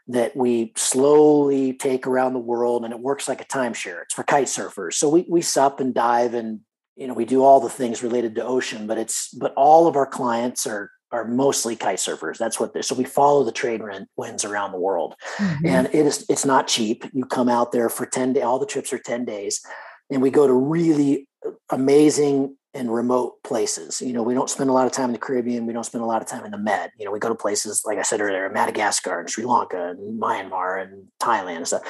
that we slowly take around the world and it works like a timeshare. It's for kite surfers. So we, we sup and dive and you know we do all the things related to ocean but it's but all of our clients are are mostly kite surfers. That's what they're. so we follow the trade winds around the world. Mm-hmm. And it is it's not cheap. You come out there for 10 days, all the trips are 10 days. And we go to really amazing and remote places. You know, we don't spend a lot of time in the Caribbean. We don't spend a lot of time in the Med. You know, we go to places like I said earlier, Madagascar and Sri Lanka and Myanmar and Thailand and stuff.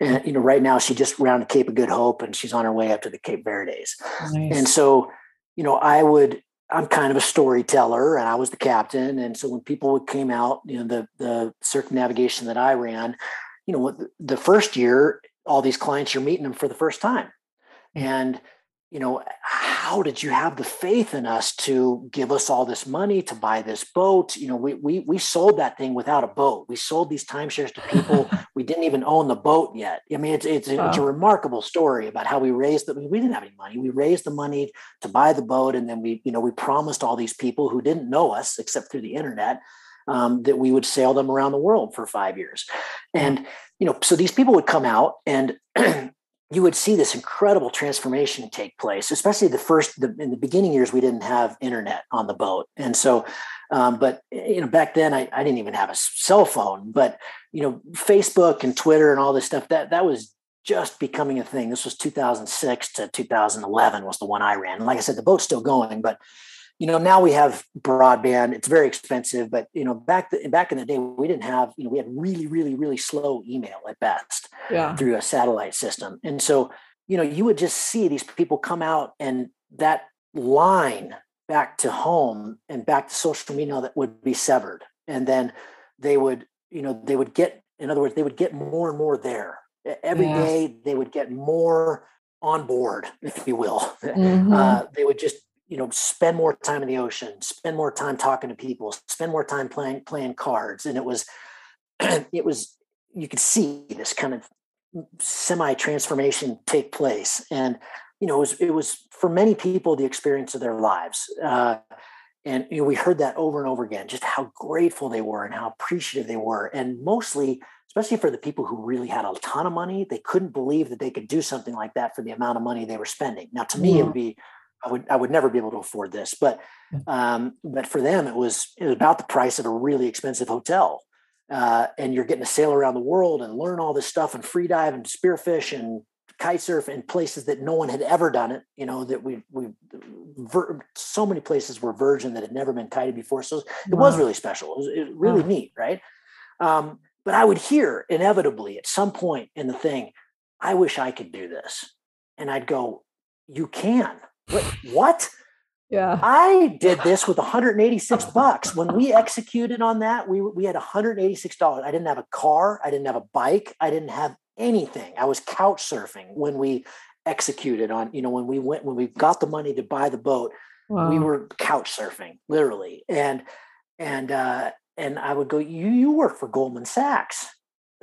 And you know, right now she just rounded Cape of Good Hope and she's on her way up to the Cape Verdes. Nice. And so, you know, I would I'm kind of a storyteller and I was the captain. And so when people came out, you know, the, the circumnavigation that I ran, you know, the first year, all these clients, you're meeting them for the first time. Mm. And you know, how did you have the faith in us to give us all this money to buy this boat? You know, we we we sold that thing without a boat. We sold these timeshares to people. *laughs* we didn't even own the boat yet. I mean, it's it's, wow. it's a remarkable story about how we raised the. We didn't have any money. We raised the money to buy the boat, and then we you know we promised all these people who didn't know us except through the internet um, that we would sail them around the world for five years, and you know, so these people would come out and. *clears throat* you would see this incredible transformation take place, especially the first, the, in the beginning years, we didn't have internet on the boat. And so, um, but you know, back then I, I didn't even have a cell phone, but you know, Facebook and Twitter and all this stuff, that, that was just becoming a thing. This was 2006 to 2011 was the one I ran. And like I said, the boat's still going, but you know now we have broadband it's very expensive but you know back the, back in the day we didn't have you know we had really really really slow email at best yeah. through a satellite system and so you know you would just see these people come out and that line back to home and back to social media that would be severed and then they would you know they would get in other words they would get more and more there every yeah. day they would get more on board if you will *laughs* mm-hmm. uh, they would just you know spend more time in the ocean spend more time talking to people spend more time playing playing cards. And it was *clears throat* it was you could see this kind of semi transformation take place. And you know it was it was for many people the experience of their lives. Uh, and you know we heard that over and over again just how grateful they were and how appreciative they were. And mostly especially for the people who really had a ton of money they couldn't believe that they could do something like that for the amount of money they were spending. Now to me it would be I would I would never be able to afford this. But um, but for them, it was it was about the price of a really expensive hotel. Uh, and you're getting to sail around the world and learn all this stuff and free dive and spearfish and kite surf in places that no one had ever done it. You know that we we ver, so many places were virgin that had never been kited before. So it wow. was really special. It was, it was really wow. neat, right? Um, but I would hear inevitably at some point in the thing, I wish I could do this, and I'd go, you can what? Yeah. I did this with 186 bucks. When we executed on that, we we had 186 dollars. I didn't have a car, I didn't have a bike, I didn't have anything. I was couch surfing when we executed on, you know, when we went, when we got the money to buy the boat, wow. we were couch surfing literally. And, and, uh, and I would go, you, you work for Goldman Sachs. *laughs*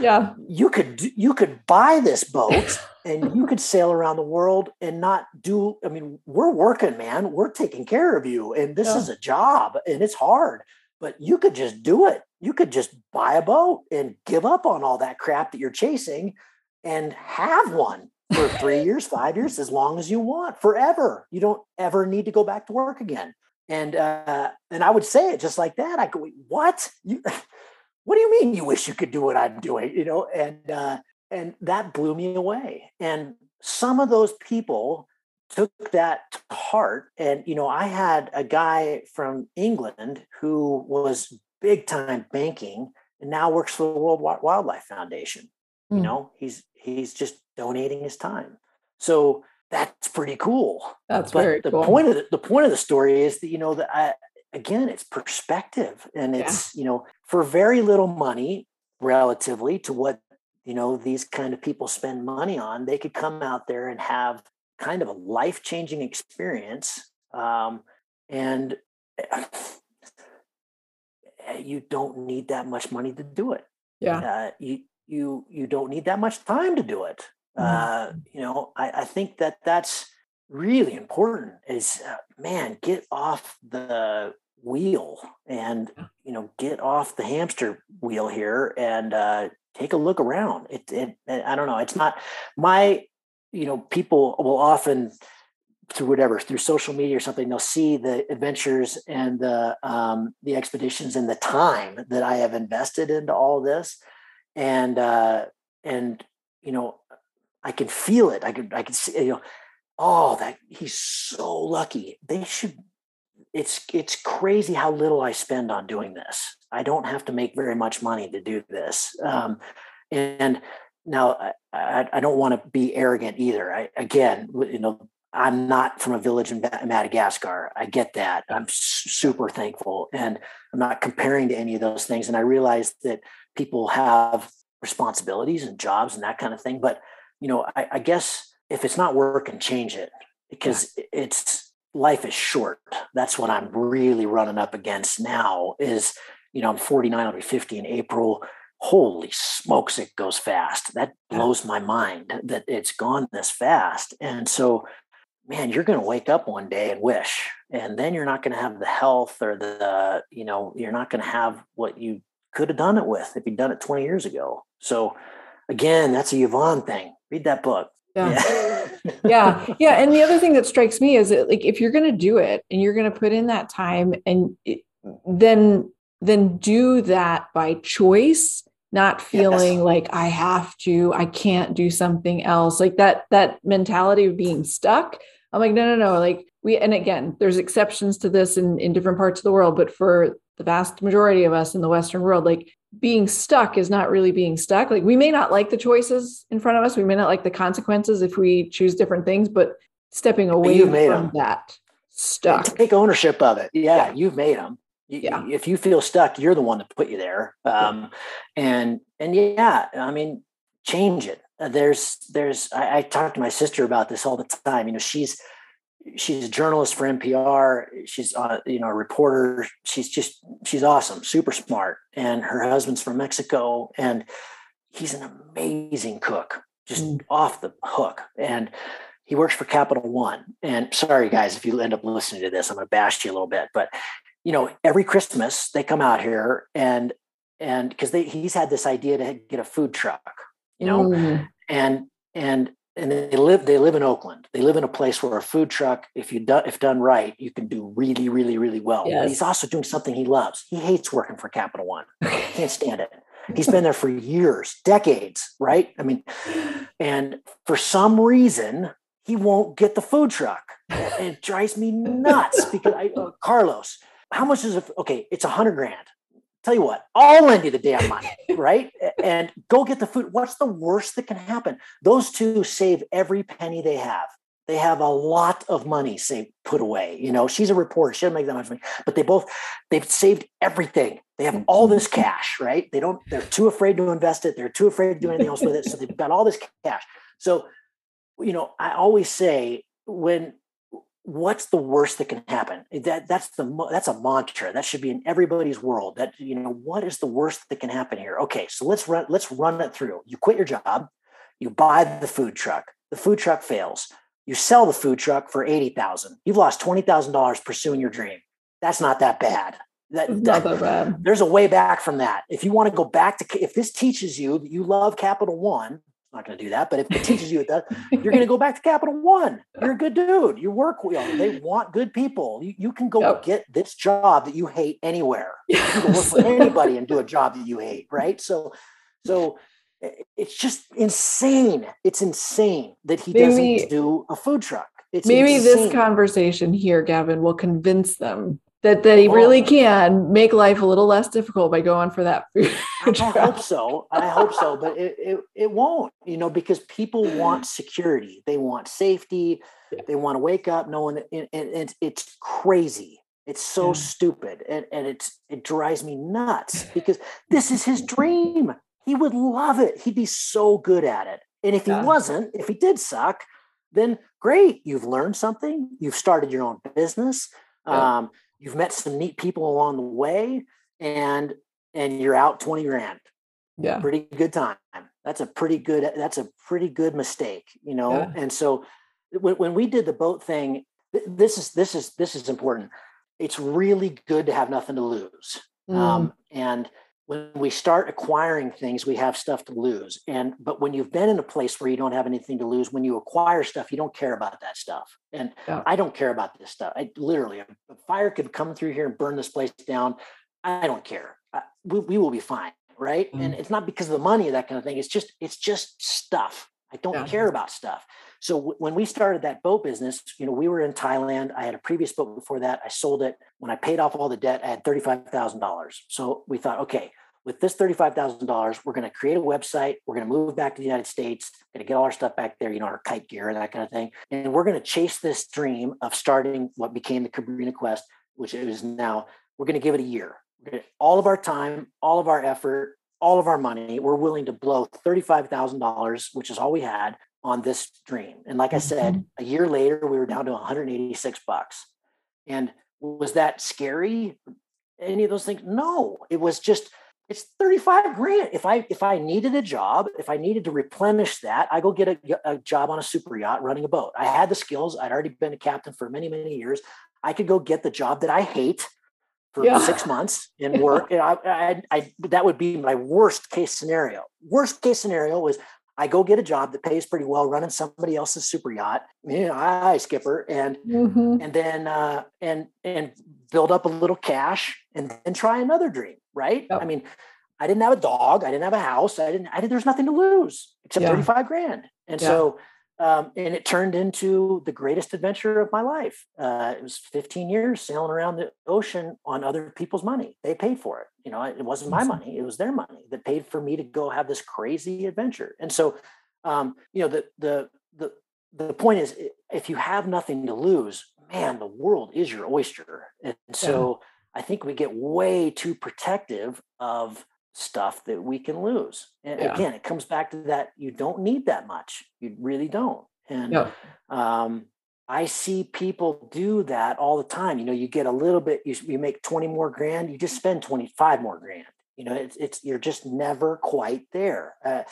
yeah. You could, you could buy this boat *laughs* and you could sail around the world and not do, I mean, we're working, man, we're taking care of you. And this yeah. is a job and it's hard, but you could just do it. You could just buy a boat and give up on all that crap that you're chasing and have one for three *laughs* years, five years, as long as you want, forever. You don't ever need to go back to work again. And uh, and I would say it just like that. I go, what? You, what do you mean you wish you could do what I'm doing? You know, and uh, and that blew me away. And some of those people took that to heart. And you know, I had a guy from England who was big time banking and now works for the World Wildlife Foundation. Mm. You hmm. know, he's he's just donating his time. So that's pretty cool. That's but very the cool. point of the, the point of the story is that you know that I, again it's perspective and it's yeah. you know for very little money relatively to what you know these kind of people spend money on they could come out there and have kind of a life-changing experience um, and eh, you don't need that much money to do it. Yeah. Uh, you you you don't need that much time to do it. Mm-hmm. uh, you know I, I, think that that's really important is uh, man get off the wheel and you know get off the hamster wheel here and uh, take a look around. It, it i don't know it's not my you know people will often through whatever through social media or something they'll see the adventures and the um, the expeditions and the time that i have invested into all this. And uh and you know i can feel it. I can i can see you know oh that he's so lucky. They should it's it's crazy how little i spend on doing this. I don't have to make very much money to do this um and now i i, don't want to be arrogant either. I again you know i'm not from a village in madagascar. I get that. I'm super thankful and i'm not comparing to any of those things and i realize that people have responsibilities and jobs and that kind of thing. But you know, I, I guess if it's not working, change it because it's life is short. That's what I'm really running up against now. Is you know, I'm 49, I'll be 50 in April. Holy smokes, it goes fast. That blows my mind that it's gone this fast. And so, man, you're going to wake up one day and wish, and then you're not going to have the health or the, you know, you're not going to have what you could have done it with if you'd done it 20 years ago. So again, that's a Yvon thing. Read that book. Yeah. Yeah. *laughs* yeah. yeah. And the other thing that strikes me is that like if you're going to do it and you're going to put in that time and it, then then do that by choice not feeling yes. like i have to i can't do something else like that that mentality of being stuck i'm like no no no like we and again there's exceptions to this in in different parts of the world but for the vast majority of us in the Western world, like being stuck is not really being stuck. Like we may not like the choices in front of us, we may not like the consequences if we choose different things, but stepping away from them. that stuck. Take ownership of it. Yeah, yeah. you've made them. You, yeah. If you feel stuck, you're the one that put you there. Um, yeah. And and yeah, I mean, change it. There's there's I, I talk to my sister about this all the time. You know, she's she's a journalist for NPR. She's uh, you know a reporter. She's just she's awesome, super smart. And her husband's from Mexico, and he's an amazing cook, just mm. off the hook. And he works for Capital One. And sorry guys, if you end up listening to this, I'm going to bash you a little bit, but you know every Christmas they come out here and and because they he's had this idea to get a food truck, you know, mm. and and and they live they live in Oakland. They live in a place where a food truck, if you do, if done right, you can do really, really, really well. Yes. But he's also doing something he loves. He hates working for Capital One. *laughs* Can't stand it. He's been there for years, decades, right? I mean, and for some reason, he won't get the food truck. And it drives me nuts because I, uh, Carlos, how much is it? Okay, it's a hundred grand tell you what, I'll lend you the damn money, right? And go get the food. What's the worst that can happen? Those two save every penny they have. They have a lot of money saved, put away. You know, she's a reporter. She doesn't make that much money, but they both, they've saved everything. They have all this cash, right? They don't, they're too afraid to invest it. They're too afraid to do anything else with it. So they've got all this cash. So you know, I always say when what's the worst that can happen? Eh, that that's the that's a mantra that should be in everybody's world that you know what is the worst that can happen here? Okay so let's run let's run it through. You quit your job you buy the food truck the food truck fails you sell the food truck for 80,000 you've lost $20,000 pursuing your dream. That's not that bad. That, not that bad. there's a way back from that. If you want to go back to if this teaches you that you love capital one not going to do that. But if it *laughs* teaches you that, you're going to go back to Capital One. You're a good dude. You work well. They want good people. You, you can go yep. get this job that you hate anywhere. You can work for *laughs* anybody and do a job that you hate. Right. So, so it's just insane. It's insane that he maybe, doesn't do a food truck. It's maybe insane. this conversation here, Gavin, will convince them that that he oh. really can make life a little less difficult by going for that food. I *laughs* hope so. I hope so, but it, it, it won't, you know, because people want security. They want safety. Yeah. They want to wake up knowing that and, and it's crazy. It's so yeah. stupid. And, and it's it drives me nuts *laughs* because this is his dream. He would love it. He'd be so good at it. And if he yeah. wasn't, if he did suck, then great. You've learned something. You've started your own business. Um, you've met some neat people along the way and and you're out 20 grand. Yeah. Pretty good time. That's a pretty good that's a pretty good mistake you know? Yeah. and so when, when we did the boat thing this is this is this is important. It's really good to have nothing to lose. Mm. um, and when we start acquiring things we have stuff to lose. And but when you've been in a place where you don't have anything to lose when you acquire stuff you don't care about that stuff. And yeah. i don't care about this stuff. I literally a fire could come through here and burn this place down. I don't care. I, we, we, will be fine right? Mm. and it's not because of the money or that kind of thing. It's just it's just stuff. I don't yeah. care about stuff so w- when we started that boat business, you know, we were in Thailand. I had a previous boat before that. I sold it. When I paid off all the debt, I had $35,000. So we thought, okay, with this $35,000, we're going to create a website. We're going to move back to the United States, going to get all our stuff back there, you know, our kite gear and that kind of thing. And we're going to chase this dream of starting what became the Cabrini Quest, which is now, we're going to give it a year. all of our time, all of our effort, all of our money, we're willing to blow $35,000, which is all we had on this dream. And like I said, mm-hmm. a year later, we were down to 186 bucks. And was that scary? Any of those things? No, it was just it's 35 grand. If I if I needed a job, if I needed to replenish that, I go get a, a, job on a super yacht running a boat. I had the skills. I'd already been a captain for many, many years. I could go get the job that I hate for yeah. six months and *laughs* work. Yeah. I, I, I, that would be my worst case scenario. Worst case scenario was I go get a job that pays pretty well, running somebody else's super yacht. Yeah, I skipper, and mm-hmm. and then uh, and and build up a little cash, and then try another dream. Right? Yep. I mean, I didn't have a dog, I didn't have a house, I didn't. I did. There's nothing to lose except yeah. thirty five grand, and yeah. so. Um, and it turned into the greatest adventure of my life. Uh, it was 15 years sailing around the ocean on other people's money. They paid for it. You know, it wasn't my money; it was their money that paid for me to go have this crazy adventure. And so, um, you know, the the the the point is, if you have nothing to lose, man, the world is your oyster. And so, yeah. I think we get way too protective of stuff that we can lose. And yeah. again, it comes back to that you don't need that much. You really don't. And yeah. um, I see people do that all the time. You know, you get a little bit, you, you make 20 more grand, you just spend 25 more grand. You know, it's, it's you're just never quite there. Uh,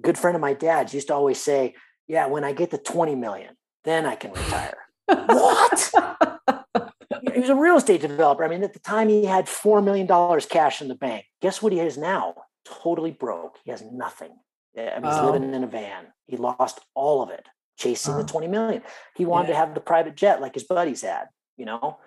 good friend of my dad's used to always say, Yeah, when I get to 20 million, then I can retire. what? he was a real estate developer. I mean, at the time he had $4 million cash in the bank. Guess what he has now? Totally broke. He has nothing. I mean, he's oh. living in a van. He lost all of it chasing the 20 million. He wanted yeah. to have the private jet like his buddies had, you know?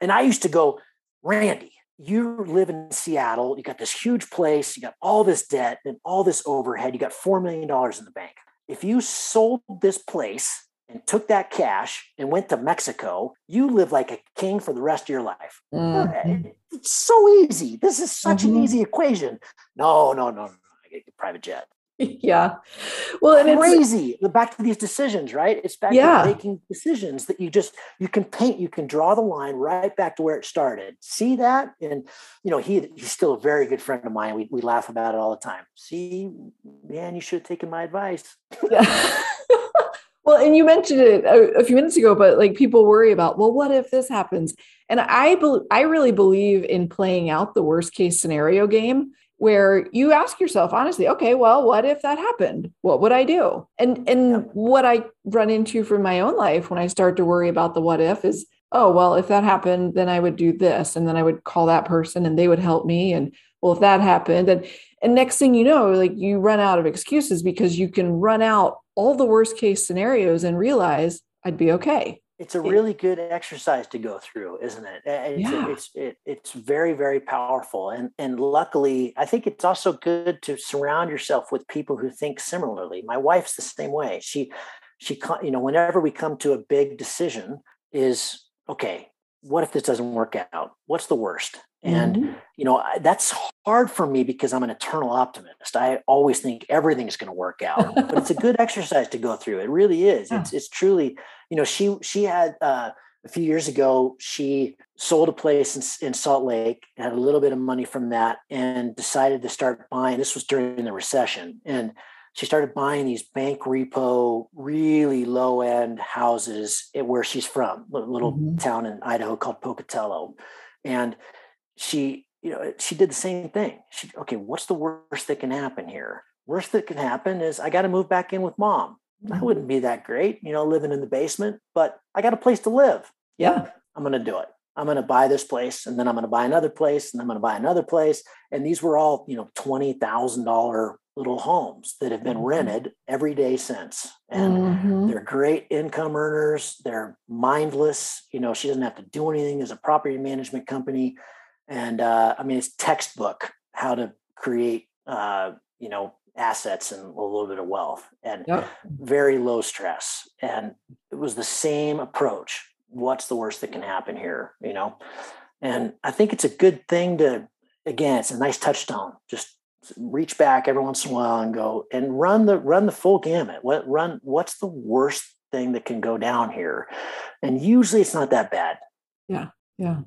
And I used to go, Randy, you live in Seattle. You got this huge place. You got all this debt and all this overhead. You got $4 million in the bank. If you sold this place and took that cash and went to Mexico, you live like a king for the rest of your life. Mm-hmm. It's so easy. This is such mm-hmm. an easy equation. No, no, no, no. I get a private jet. *laughs* Yeah. Well, and crazy. It's, back to these decisions, right? It's back yeah. to making decisions that you just you can paint, you can draw the line right back to where it started. See that? And you know, he he's still a very good friend of mine. We we laugh about it all the time. See, man, you should have taken my advice. Yeah. *laughs* Well, and you mentioned it a, a, few minutes ago, but like people worry about, well, what if this happens? And I, be- I really believe in playing out the worst case scenario game where you ask yourself honestly, okay, well, what if that happened? What would I do? And and yeah. what I run into from my own life when I start to worry about the what if is, oh, well, if that happened, then I would do this, and then I would call that person, and they would help me, and well, if that happened, and and next thing you know, like you run out of excuses because you can run out all the worst case scenarios and realize I'd be okay it's a really good exercise to go through isn't it? It's, yeah. it's, it, it's very very powerful and and luckily i think it's also good to surround yourself with people who think similarly. My wife's the same way. She she you know whenever we come to a big decision is okay what if this doesn't work out? What's the worst? And mm-hmm. you know that's hard for me because i'm an eternal optimist. I always think everything's going to work out but it's a good exercise to go through. It really is. *laughs* Yeah. it's, it's truly you know she she had uh, a few years ago she sold a place in, in salt lake had a little bit of money from that and decided to start buying this was during the recession and she started buying these bank repo, really low end houses where she's from, a little mm-hmm. town in Idaho called Pocatello. And she, you know, she did the same thing. She, okay, what's the worst that can happen here? Worst that can happen is I got to move back in with mom. That mm-hmm. wouldn't be that great, you know, living in the basement, but I got a place to live. Yeah. I'm going to do it. I'm going to buy this place and then I'm going to buy another place and I'm going to buy another place. And these were all, you know, $20,000 little homes that have been mm-hmm. rented every day since. And mm-hmm. they're great income earners. They're mindless. You know, she doesn't have to do anything as a property management company. And uh, I mean, it's textbook how to create, uh, you know, assets and a little bit of wealth and yep. very low stress. And it was the same approach. What's the worst that can happen here? You know, and I think it's a good thing to, again, it's a nice touchstone. Just reach back every once in a while and go and run the run the full gamut. What run? What's the worst thing that can go down here? And usually, it's not that bad. Yeah, yeah.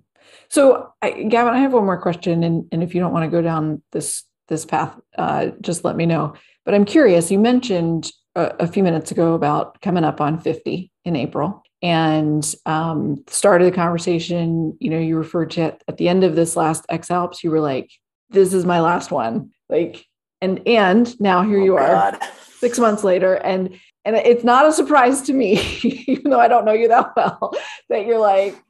So, I, Gavin, I have one more question, and, and if you don't want to go down this this path, uh, just let me know. But I'm curious. You mentioned a, a, few minutes ago about coming up on 50 in April, and um, started the conversation. You know, you referred to it at the end of this last X Alps. You were like, "This is my last one." Like, and and now here oh, you are, God. *laughs* six months later, and and it's not a surprise to me, *laughs* even though I don't know you that well, that you're like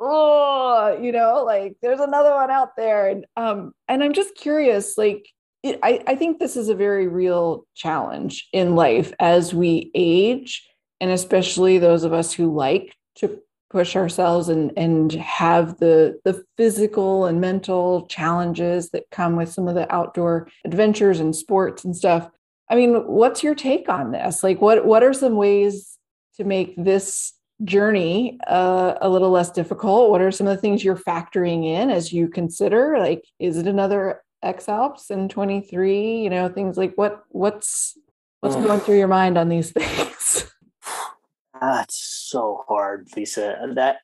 oh, you know, like there's another one out there. And um, and I'm just curious, like it, I, I think this is a very real challenge in life as we age, and especially those of us who like to push ourselves and and have the the physical and mental challenges that come with some of the outdoor adventures and sports and stuff. I mean, what's your take on this? Like what what are some ways to make this journey uh, a little less difficult? What are some of the things you're factoring in as you consider? Like, is it another X Alps in 23? You know, things like what what's what's going through your mind on these *laughs* things? That's so hard, Lisa. That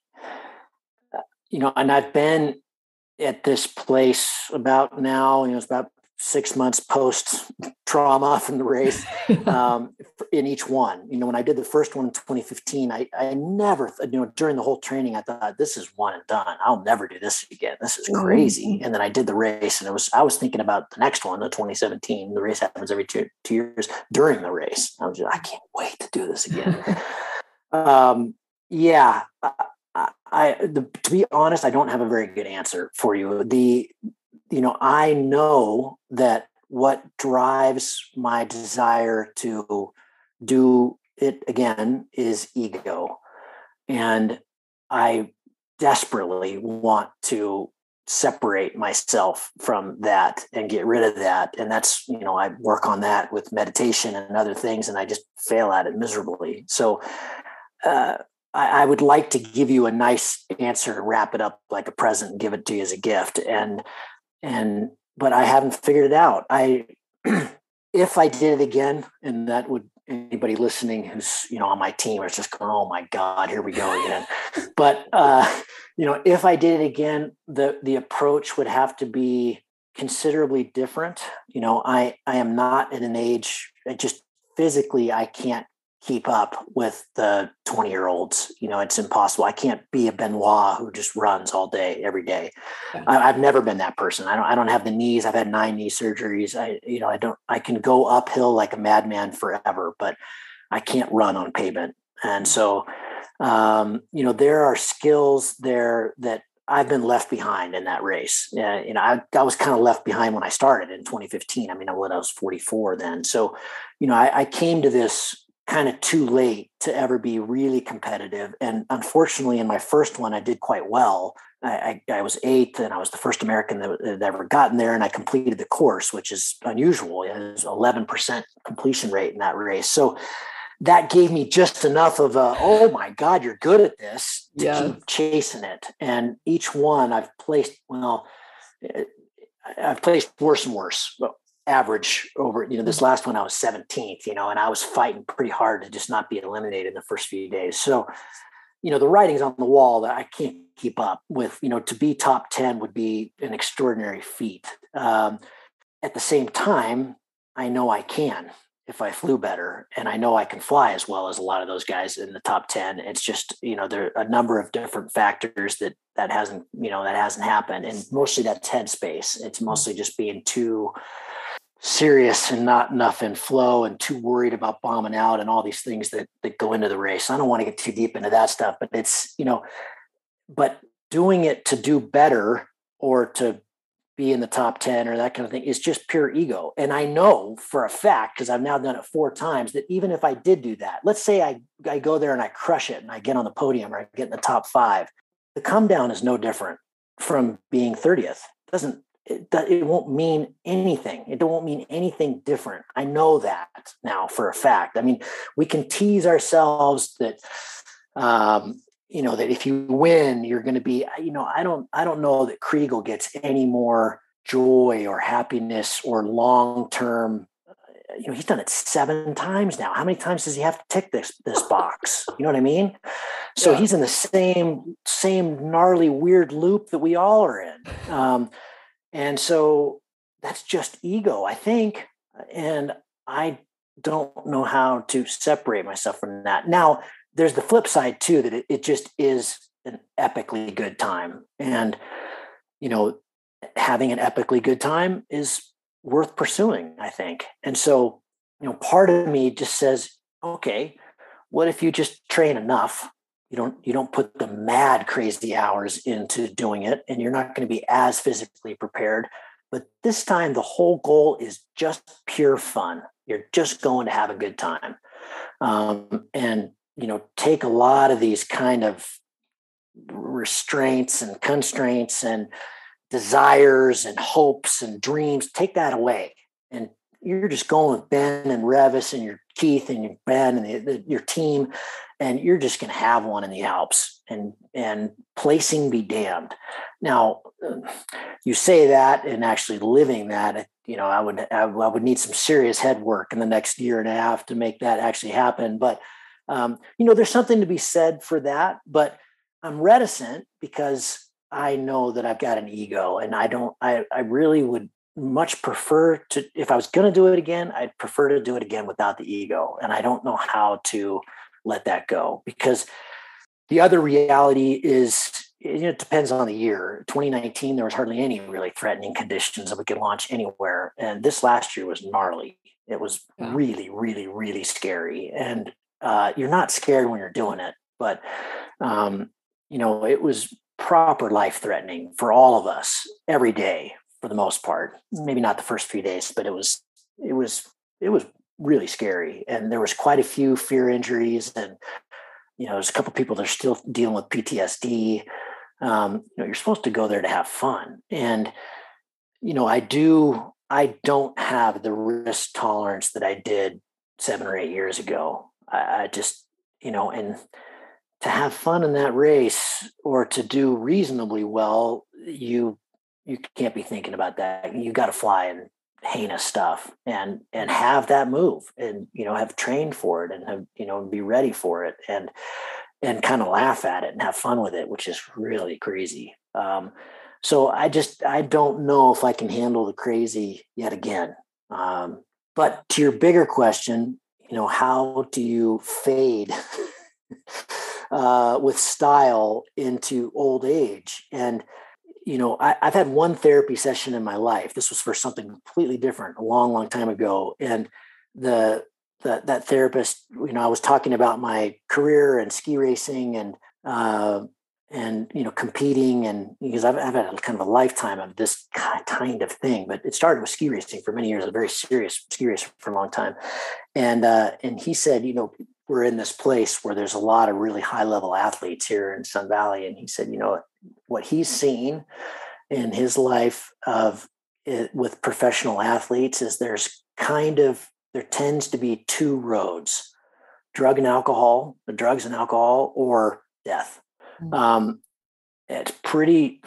uh, you know, and I've been at this place about now, you know, it's about six months post trauma *laughs* from the race *laughs* um, in each one. You know, when I did the first one in 2015, I, I never, you know, during the whole training, I thought this is one and done. I'll never do this again. This is crazy. Mm-hmm. And then I did the race, and it was I was thinking about the next one, the 2017. The race happens every two two years during the race. I was just, I can't wait to do this again. *laughs* um, yeah. I, I the, to be honest, I don't have a very good answer for you. The you know, I know that what drives my desire to do it again is ego. And I desperately want to separate myself from that and get rid of that. And that's, you know, I work on that with meditation and other things, and I just fail at it miserably. So, uh, I, I would like to give you a nice answer wrap it up like a present and give it to you as a gift. And and but I haven't figured it out. I *clears throat* if I did it again, and that would anybody listening who's you know on my team is just going, oh my god, here we go again. *laughs* but uh, you know, if I did it again, the the approach would have to be considerably different. You know, I I am not at an age. I just physically I can't keep up with the 20 year olds. You know, it's impossible. I can't be a Benoit who just runs all day, every day. Yeah. I, have never been that person. I don't, I don't have the knees. I've had nine knee surgeries. I, you know, I don't, I can go uphill like a madman forever, but I can't run on pavement. And so, um, you know, there are skills there that I've been left behind in that race. Uh, you know, I, I was kind of left behind when I started in 2015. I mean, I was 44 then. So, you know, I, I came to this kind of too late to ever be really competitive. And unfortunately, in my first one, I did quite well. I, I, I was eighth, and I was the first American that had ever gotten there, and I completed the course, which is unusual. It was 11% completion rate in that race. So that gave me just enough of a, oh my God, you're good at this to yeah. keep chasing it. And each one I've placed, well, eh, I've placed worse and worse average over, you know, this last one I was 17th, you know, and I was fighting pretty hard to just not be eliminated in the first few days. So, you know, the writing's on the wall that I can't keep up with, you know, to be top 10 would be an extraordinary feat. Um, at the same time, I know I can if I flew better and I know I can fly as well as a lot of those guys in the top 10. It's just, you know, there are a number of different factors that that hasn't, you know, that hasn't happened. And mostly that that's headspace. It's mostly just being too serious and not enough in flow and too worried about bombing out and all these things that that go into the race. I don't want to get too deep into that stuff, but it's, you know, but doing it to do better or to be in the top 10 or that kind of thing is just pure ego. And I know for a fact, because I've now done it four times, that even if I did do that, let's say I, I go there and I crush it and I get on the podium or I get in the top five, the come down is no different from being 30th. It doesn't it, it won't mean anything. It won't mean anything different. I know that now for a fact. I mean, we can tease ourselves that um, you know that if you win you're going to be you know i don't i don't know that Chrigel gets any more joy or happiness or long term uh, you know he's done it seven times now how many times does he have to tick this this box you know what i mean so yeah. he's in the same same gnarly weird loop that we all are in um, and so that's just ego i think. And i don't know how to separate myself from that. Now there's the flip side too that it, it just is an epically good time. And you know having an epically good time is worth pursuing i think. And so you know part of me just says okay what if you just train enough you don't you don't put the mad crazy hours into doing it and you're not going to be as physically prepared. But this time the whole goal is just pure fun. You're just going to have a good time. Um, and you know take a lot of these kind of restraints and constraints and desires and hopes and dreams take that away and you're just going with ben and revis and your keith and your ben and the, the, your team and you're just going to have one in the alps and and placing be damned. Now you say that and actually living that you know i would i would need some serious head work in the next year and a half to make that actually happen but um, you know, there's something to be said for that, but I'm reticent because I know that I've got an ego and I don't, I, I really would much prefer to, if I was going to do it again, I'd prefer to do it again without the ego. And I don't know how to let that go because the other reality is you know, it depends on the year. 2019, there was hardly any really threatening conditions that we could launch anywhere. And this last year was gnarly. It was yeah. really, really, really scary. And uh, you're not scared when you're doing it, but um, you know, it was proper life threatening for all of us every day for the most part. Maybe not the first few days, but it was it was it was really scary, and there was quite a few fear injuries, and you know, there's a couple people that are still dealing with PTSD. Um, you know, you're supposed to go there to have fun, and you know, I do. I don't have the risk tolerance that I did seven or eight years ago. I, I just, you know, and to have fun in that race or to do reasonably well, you you can't be thinking about that. You got to fly and heinous stuff and and have that move and you know have trained for it and have you know be ready for it and and kind of laugh at it and have fun with it which is really crazy um, so i just i don't know if i can handle the crazy yet again um, but to your bigger question you know, how do you fade *laughs* uh, with style into old age? And you know, I, have had one therapy session in my life. This was for something completely different a long, long time ago. And the, the that therapist, you know, I was talking about my career and ski racing and uh, and you know competing and because I've, I've had a kind of a lifetime of this kind of thing but it started with ski racing for many years a very serious ski racer for a long time and uh, and he said you know we're in this place where there's a lot of really high level athletes here in Sun Valley and he said you know what he's seen in his life of it, with professional athletes is there's kind of there tends to be two roads drug and alcohol the drugs and alcohol or death Mm. Um, it's pretty,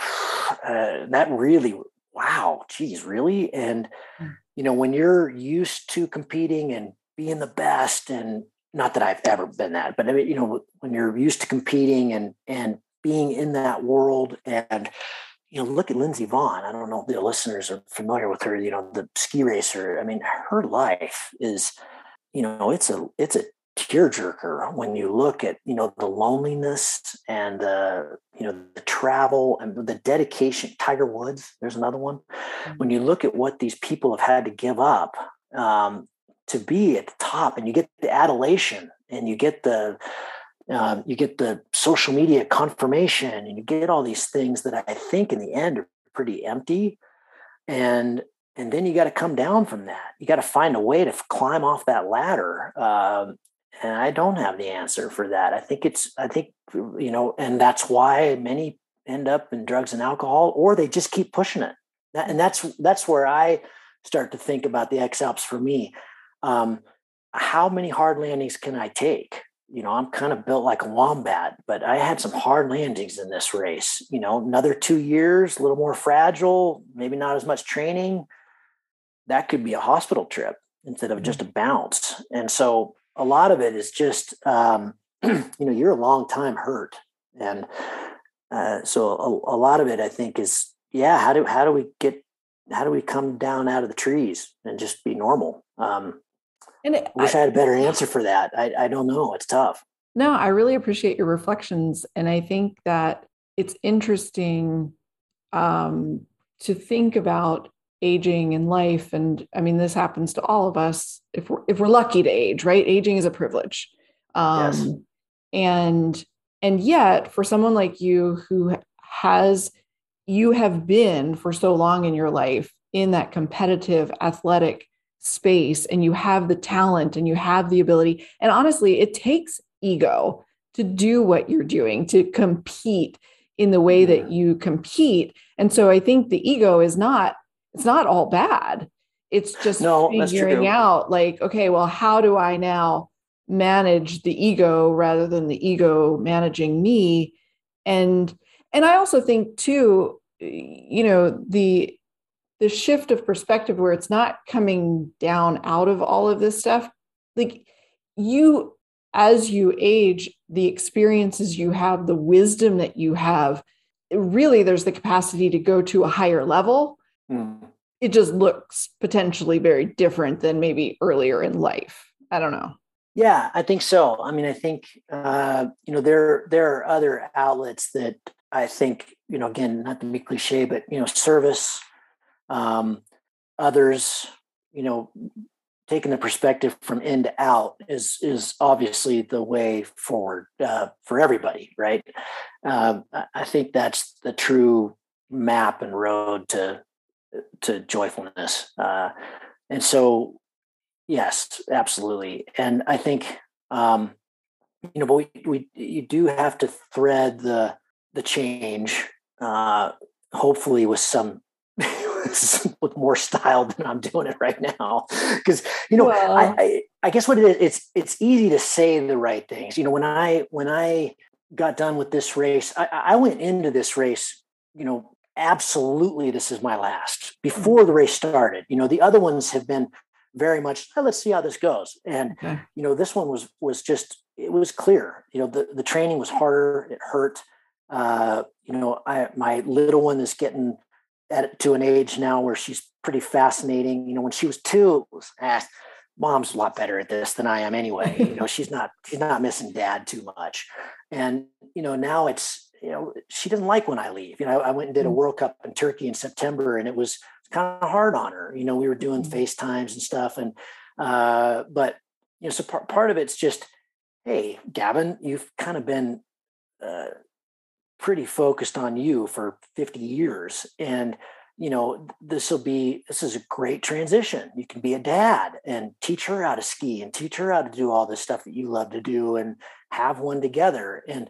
uh, that really, wow, geez, really? And, mm. you know, when you're used to competing and being the best, and not that I've ever been that, but I mean, you know, when you're used to competing and, and being in that world and, you know, look at Lindsey Vonn. I don't know if the listeners are familiar with her, you know, the ski racer. I mean, her life is, you know, it's a it's a tearjerker when you look at you know the loneliness and the you know the travel and the dedication tiger woods there's another one mm-hmm. when you look at what these people have had to give up um, to be at the top and you get the adulation and you get the um, you get the social media confirmation and you get all these things that i think in the end are pretty empty and and then you got to come down from that you got to find a way to climb off that ladder um, and I don't have the answer for that. I think it's, I think, you know, and that's why many end up in drugs and alcohol, or they just keep pushing it. And that's, that's where I start to think about the X for me. Um, how many hard landings can I take? You know, I'm kind of built like a wombat, but I had some hard landings in this race. You know, another two years, a little more fragile, maybe not as much training. That could be a hospital trip instead of just a bounce. And so a lot of it is just um, *clears throat* you know you're a long time hurt and uh, so a, a, lot of it i think is yeah how do how do we get how do we come down out of the trees and just be normal um, and it, I wish I, I, had a better answer for that. I, I don't know. It's tough. No i really appreciate your reflections and i think that it's interesting um, to think about aging in life and i mean this happens to all of us if we're if we're lucky to age right? Aging is a privilege. Um yes. and and yet for someone like you who has you have been for so long in your life in that competitive athletic space and you have the talent and you have the ability and honestly it takes ego to do what you're doing to compete in the way that you compete and so i think the ego is not it's not all bad. It's just no, figuring out like, okay, well, how do I now manage the ego rather than the ego managing me? And and I also think too, you know, the the shift of perspective where it's not coming down out of all of this stuff, like you as you age, the experiences you have, the wisdom that you have, really there's the capacity to go to a higher level Mm. It just looks potentially very different than maybe earlier in life. I don't know. Yeah, I think so. I mean, I think uh, you know there there are other outlets that I think you know again not to be cliche, but you know service, um, others, you know, taking the perspective from in to out is is obviously the way forward uh, for everybody, right? Um, I think that's the true map and road to to joyfulness. Uh, and so, yes, absolutely. And I think, um, you know, but we, we, you do have to thread the, the change, uh, hopefully with some, *laughs* *laughs* with more style than I'm doing it right now. Cause you know, well, I, I, I guess what it is, it's, it's easy to say the right things. You know, when I, when I got done with this race, I, I went into this race, you know, absolutely this is my last mm-hmm. before the race started you know the other ones have been very much oh, let's see how this goes and okay. you know this one was was just it was clear you know the, the training was harder it hurt uh, you know I, my little one is getting at to an age now where she's pretty fascinating you know when she was two it was ah, mom's a lot better at this than I am anyway. you know, *laughs* she's not she's not missing dad too much. And you know, now it's you know, she doesn't like when I leave. You know, I went and did a mm. World Cup in Turkey in September and it was kind of hard on her. You know, we were doing mm-hmm. FaceTimes and stuff. And uh, but you know, so part part of it's just, hey, Gavin, you've kind of been uh, pretty focused on you for 50 years. And you know, this will be this is a great transition. You can be a dad and teach her how to ski and teach her how to do all this stuff that you love to do and have one together. And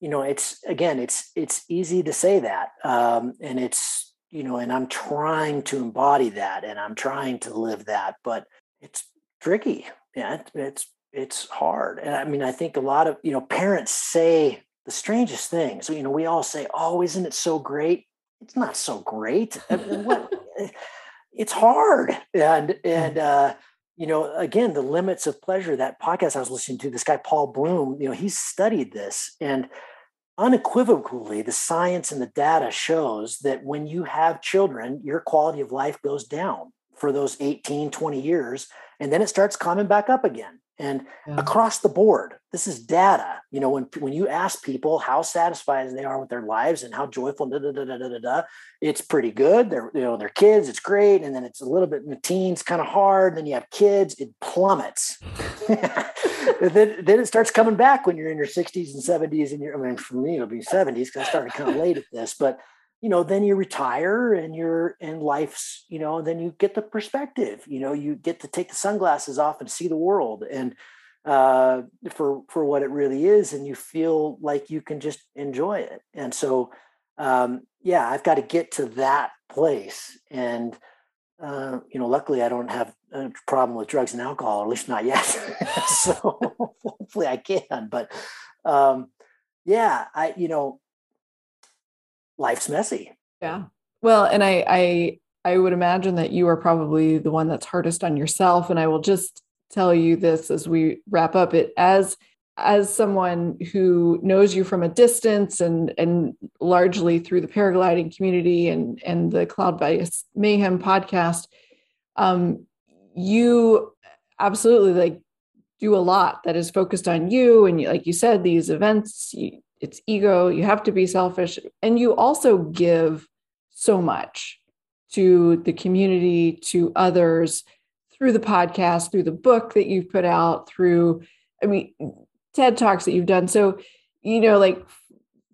you know, it's again, it's it's easy to say that, um, and it's you know, and I'm trying to embody that and I'm trying to live that, but it's tricky. Yeah, it's it's hard. And I mean, I think a lot of you know parents say the strangest things. So, you know, we all say, "Oh, isn't it so great?" it's not so great. I uh, mean, uh, *laughs* what, uh, it's hard. And, and, uh, you know, again, the limits of pleasure, that podcast I was listening to, this guy, Paul Bloom, you know, he's studied this and unequivocally, the science and the data shows that when you have children, your quality of life goes down for those 18, 20 years, and then it starts coming back up again and yeah. across the board this is data you know when when you ask people how satisfied they are with their lives and how joyful da, da, da, da, da, da, it's pretty good they're you know they're kids it's great and then it's a little bit in the teens kind of hard then you have kids it plummets *laughs* then, then it starts coming back when you're in your 60s and 70s and you're i mean for me it'll be 70s because i started kind of late at this but you know then you retire and you're in life's you know then you get the perspective you know you get to take the sunglasses off and see the world and uh, for for what it really is and you feel like you can just enjoy it. And so um, yeah i've got to get to that place and uh, you know luckily i don't have a problem with drugs and alcohol at least not yet. *laughs* *laughs* So hopefully i can but um, yeah i you know life's messy. Yeah. Well, and I I I would imagine that you are probably the one that's hardest on yourself. And I will just tell you this as we wrap up it as as someone who knows you from a distance and and largely through the paragliding community and and the cloud base mayhem podcast um you absolutely like do a lot that is focused on you and like you said these events you, it's ego. You have to be selfish. And you also give so much to the community to others through the podcast through the book that you've put out through i mean ted talks that you've done. So you know like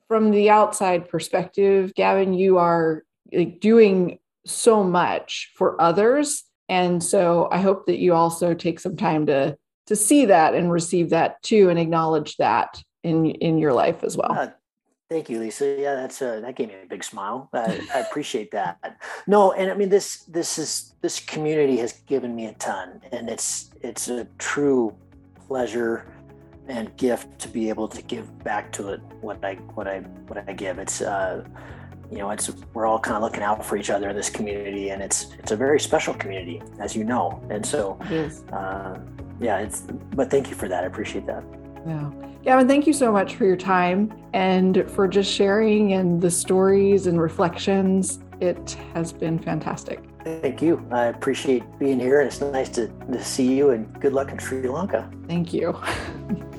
from the outside perspective gavin you are like doing so much for others. And so i hope that you also take some time to to see that and receive that too and acknowledge that in in your life as well. Uh, thank you, Lisa. Yeah, that's uh, that gave me a big smile. I, I appreciate that. No, and I mean this this is this community has given me a ton, and it's it's a true pleasure and gift to be able to give back to it what I what I what I give. It's uh, you know it's we're all kind of looking out for each other in this community, and it's it's a very special community, as you know. And so, yes. uh, yeah, it's but thank you for that. I appreciate that. Yeah. Gavin, thank you so much for your time and for just sharing and the stories and reflections. It has been fantastic. Thank you. I appreciate being here. And it's nice to, to see you and good luck in Sri Lanka. Thank you. *laughs*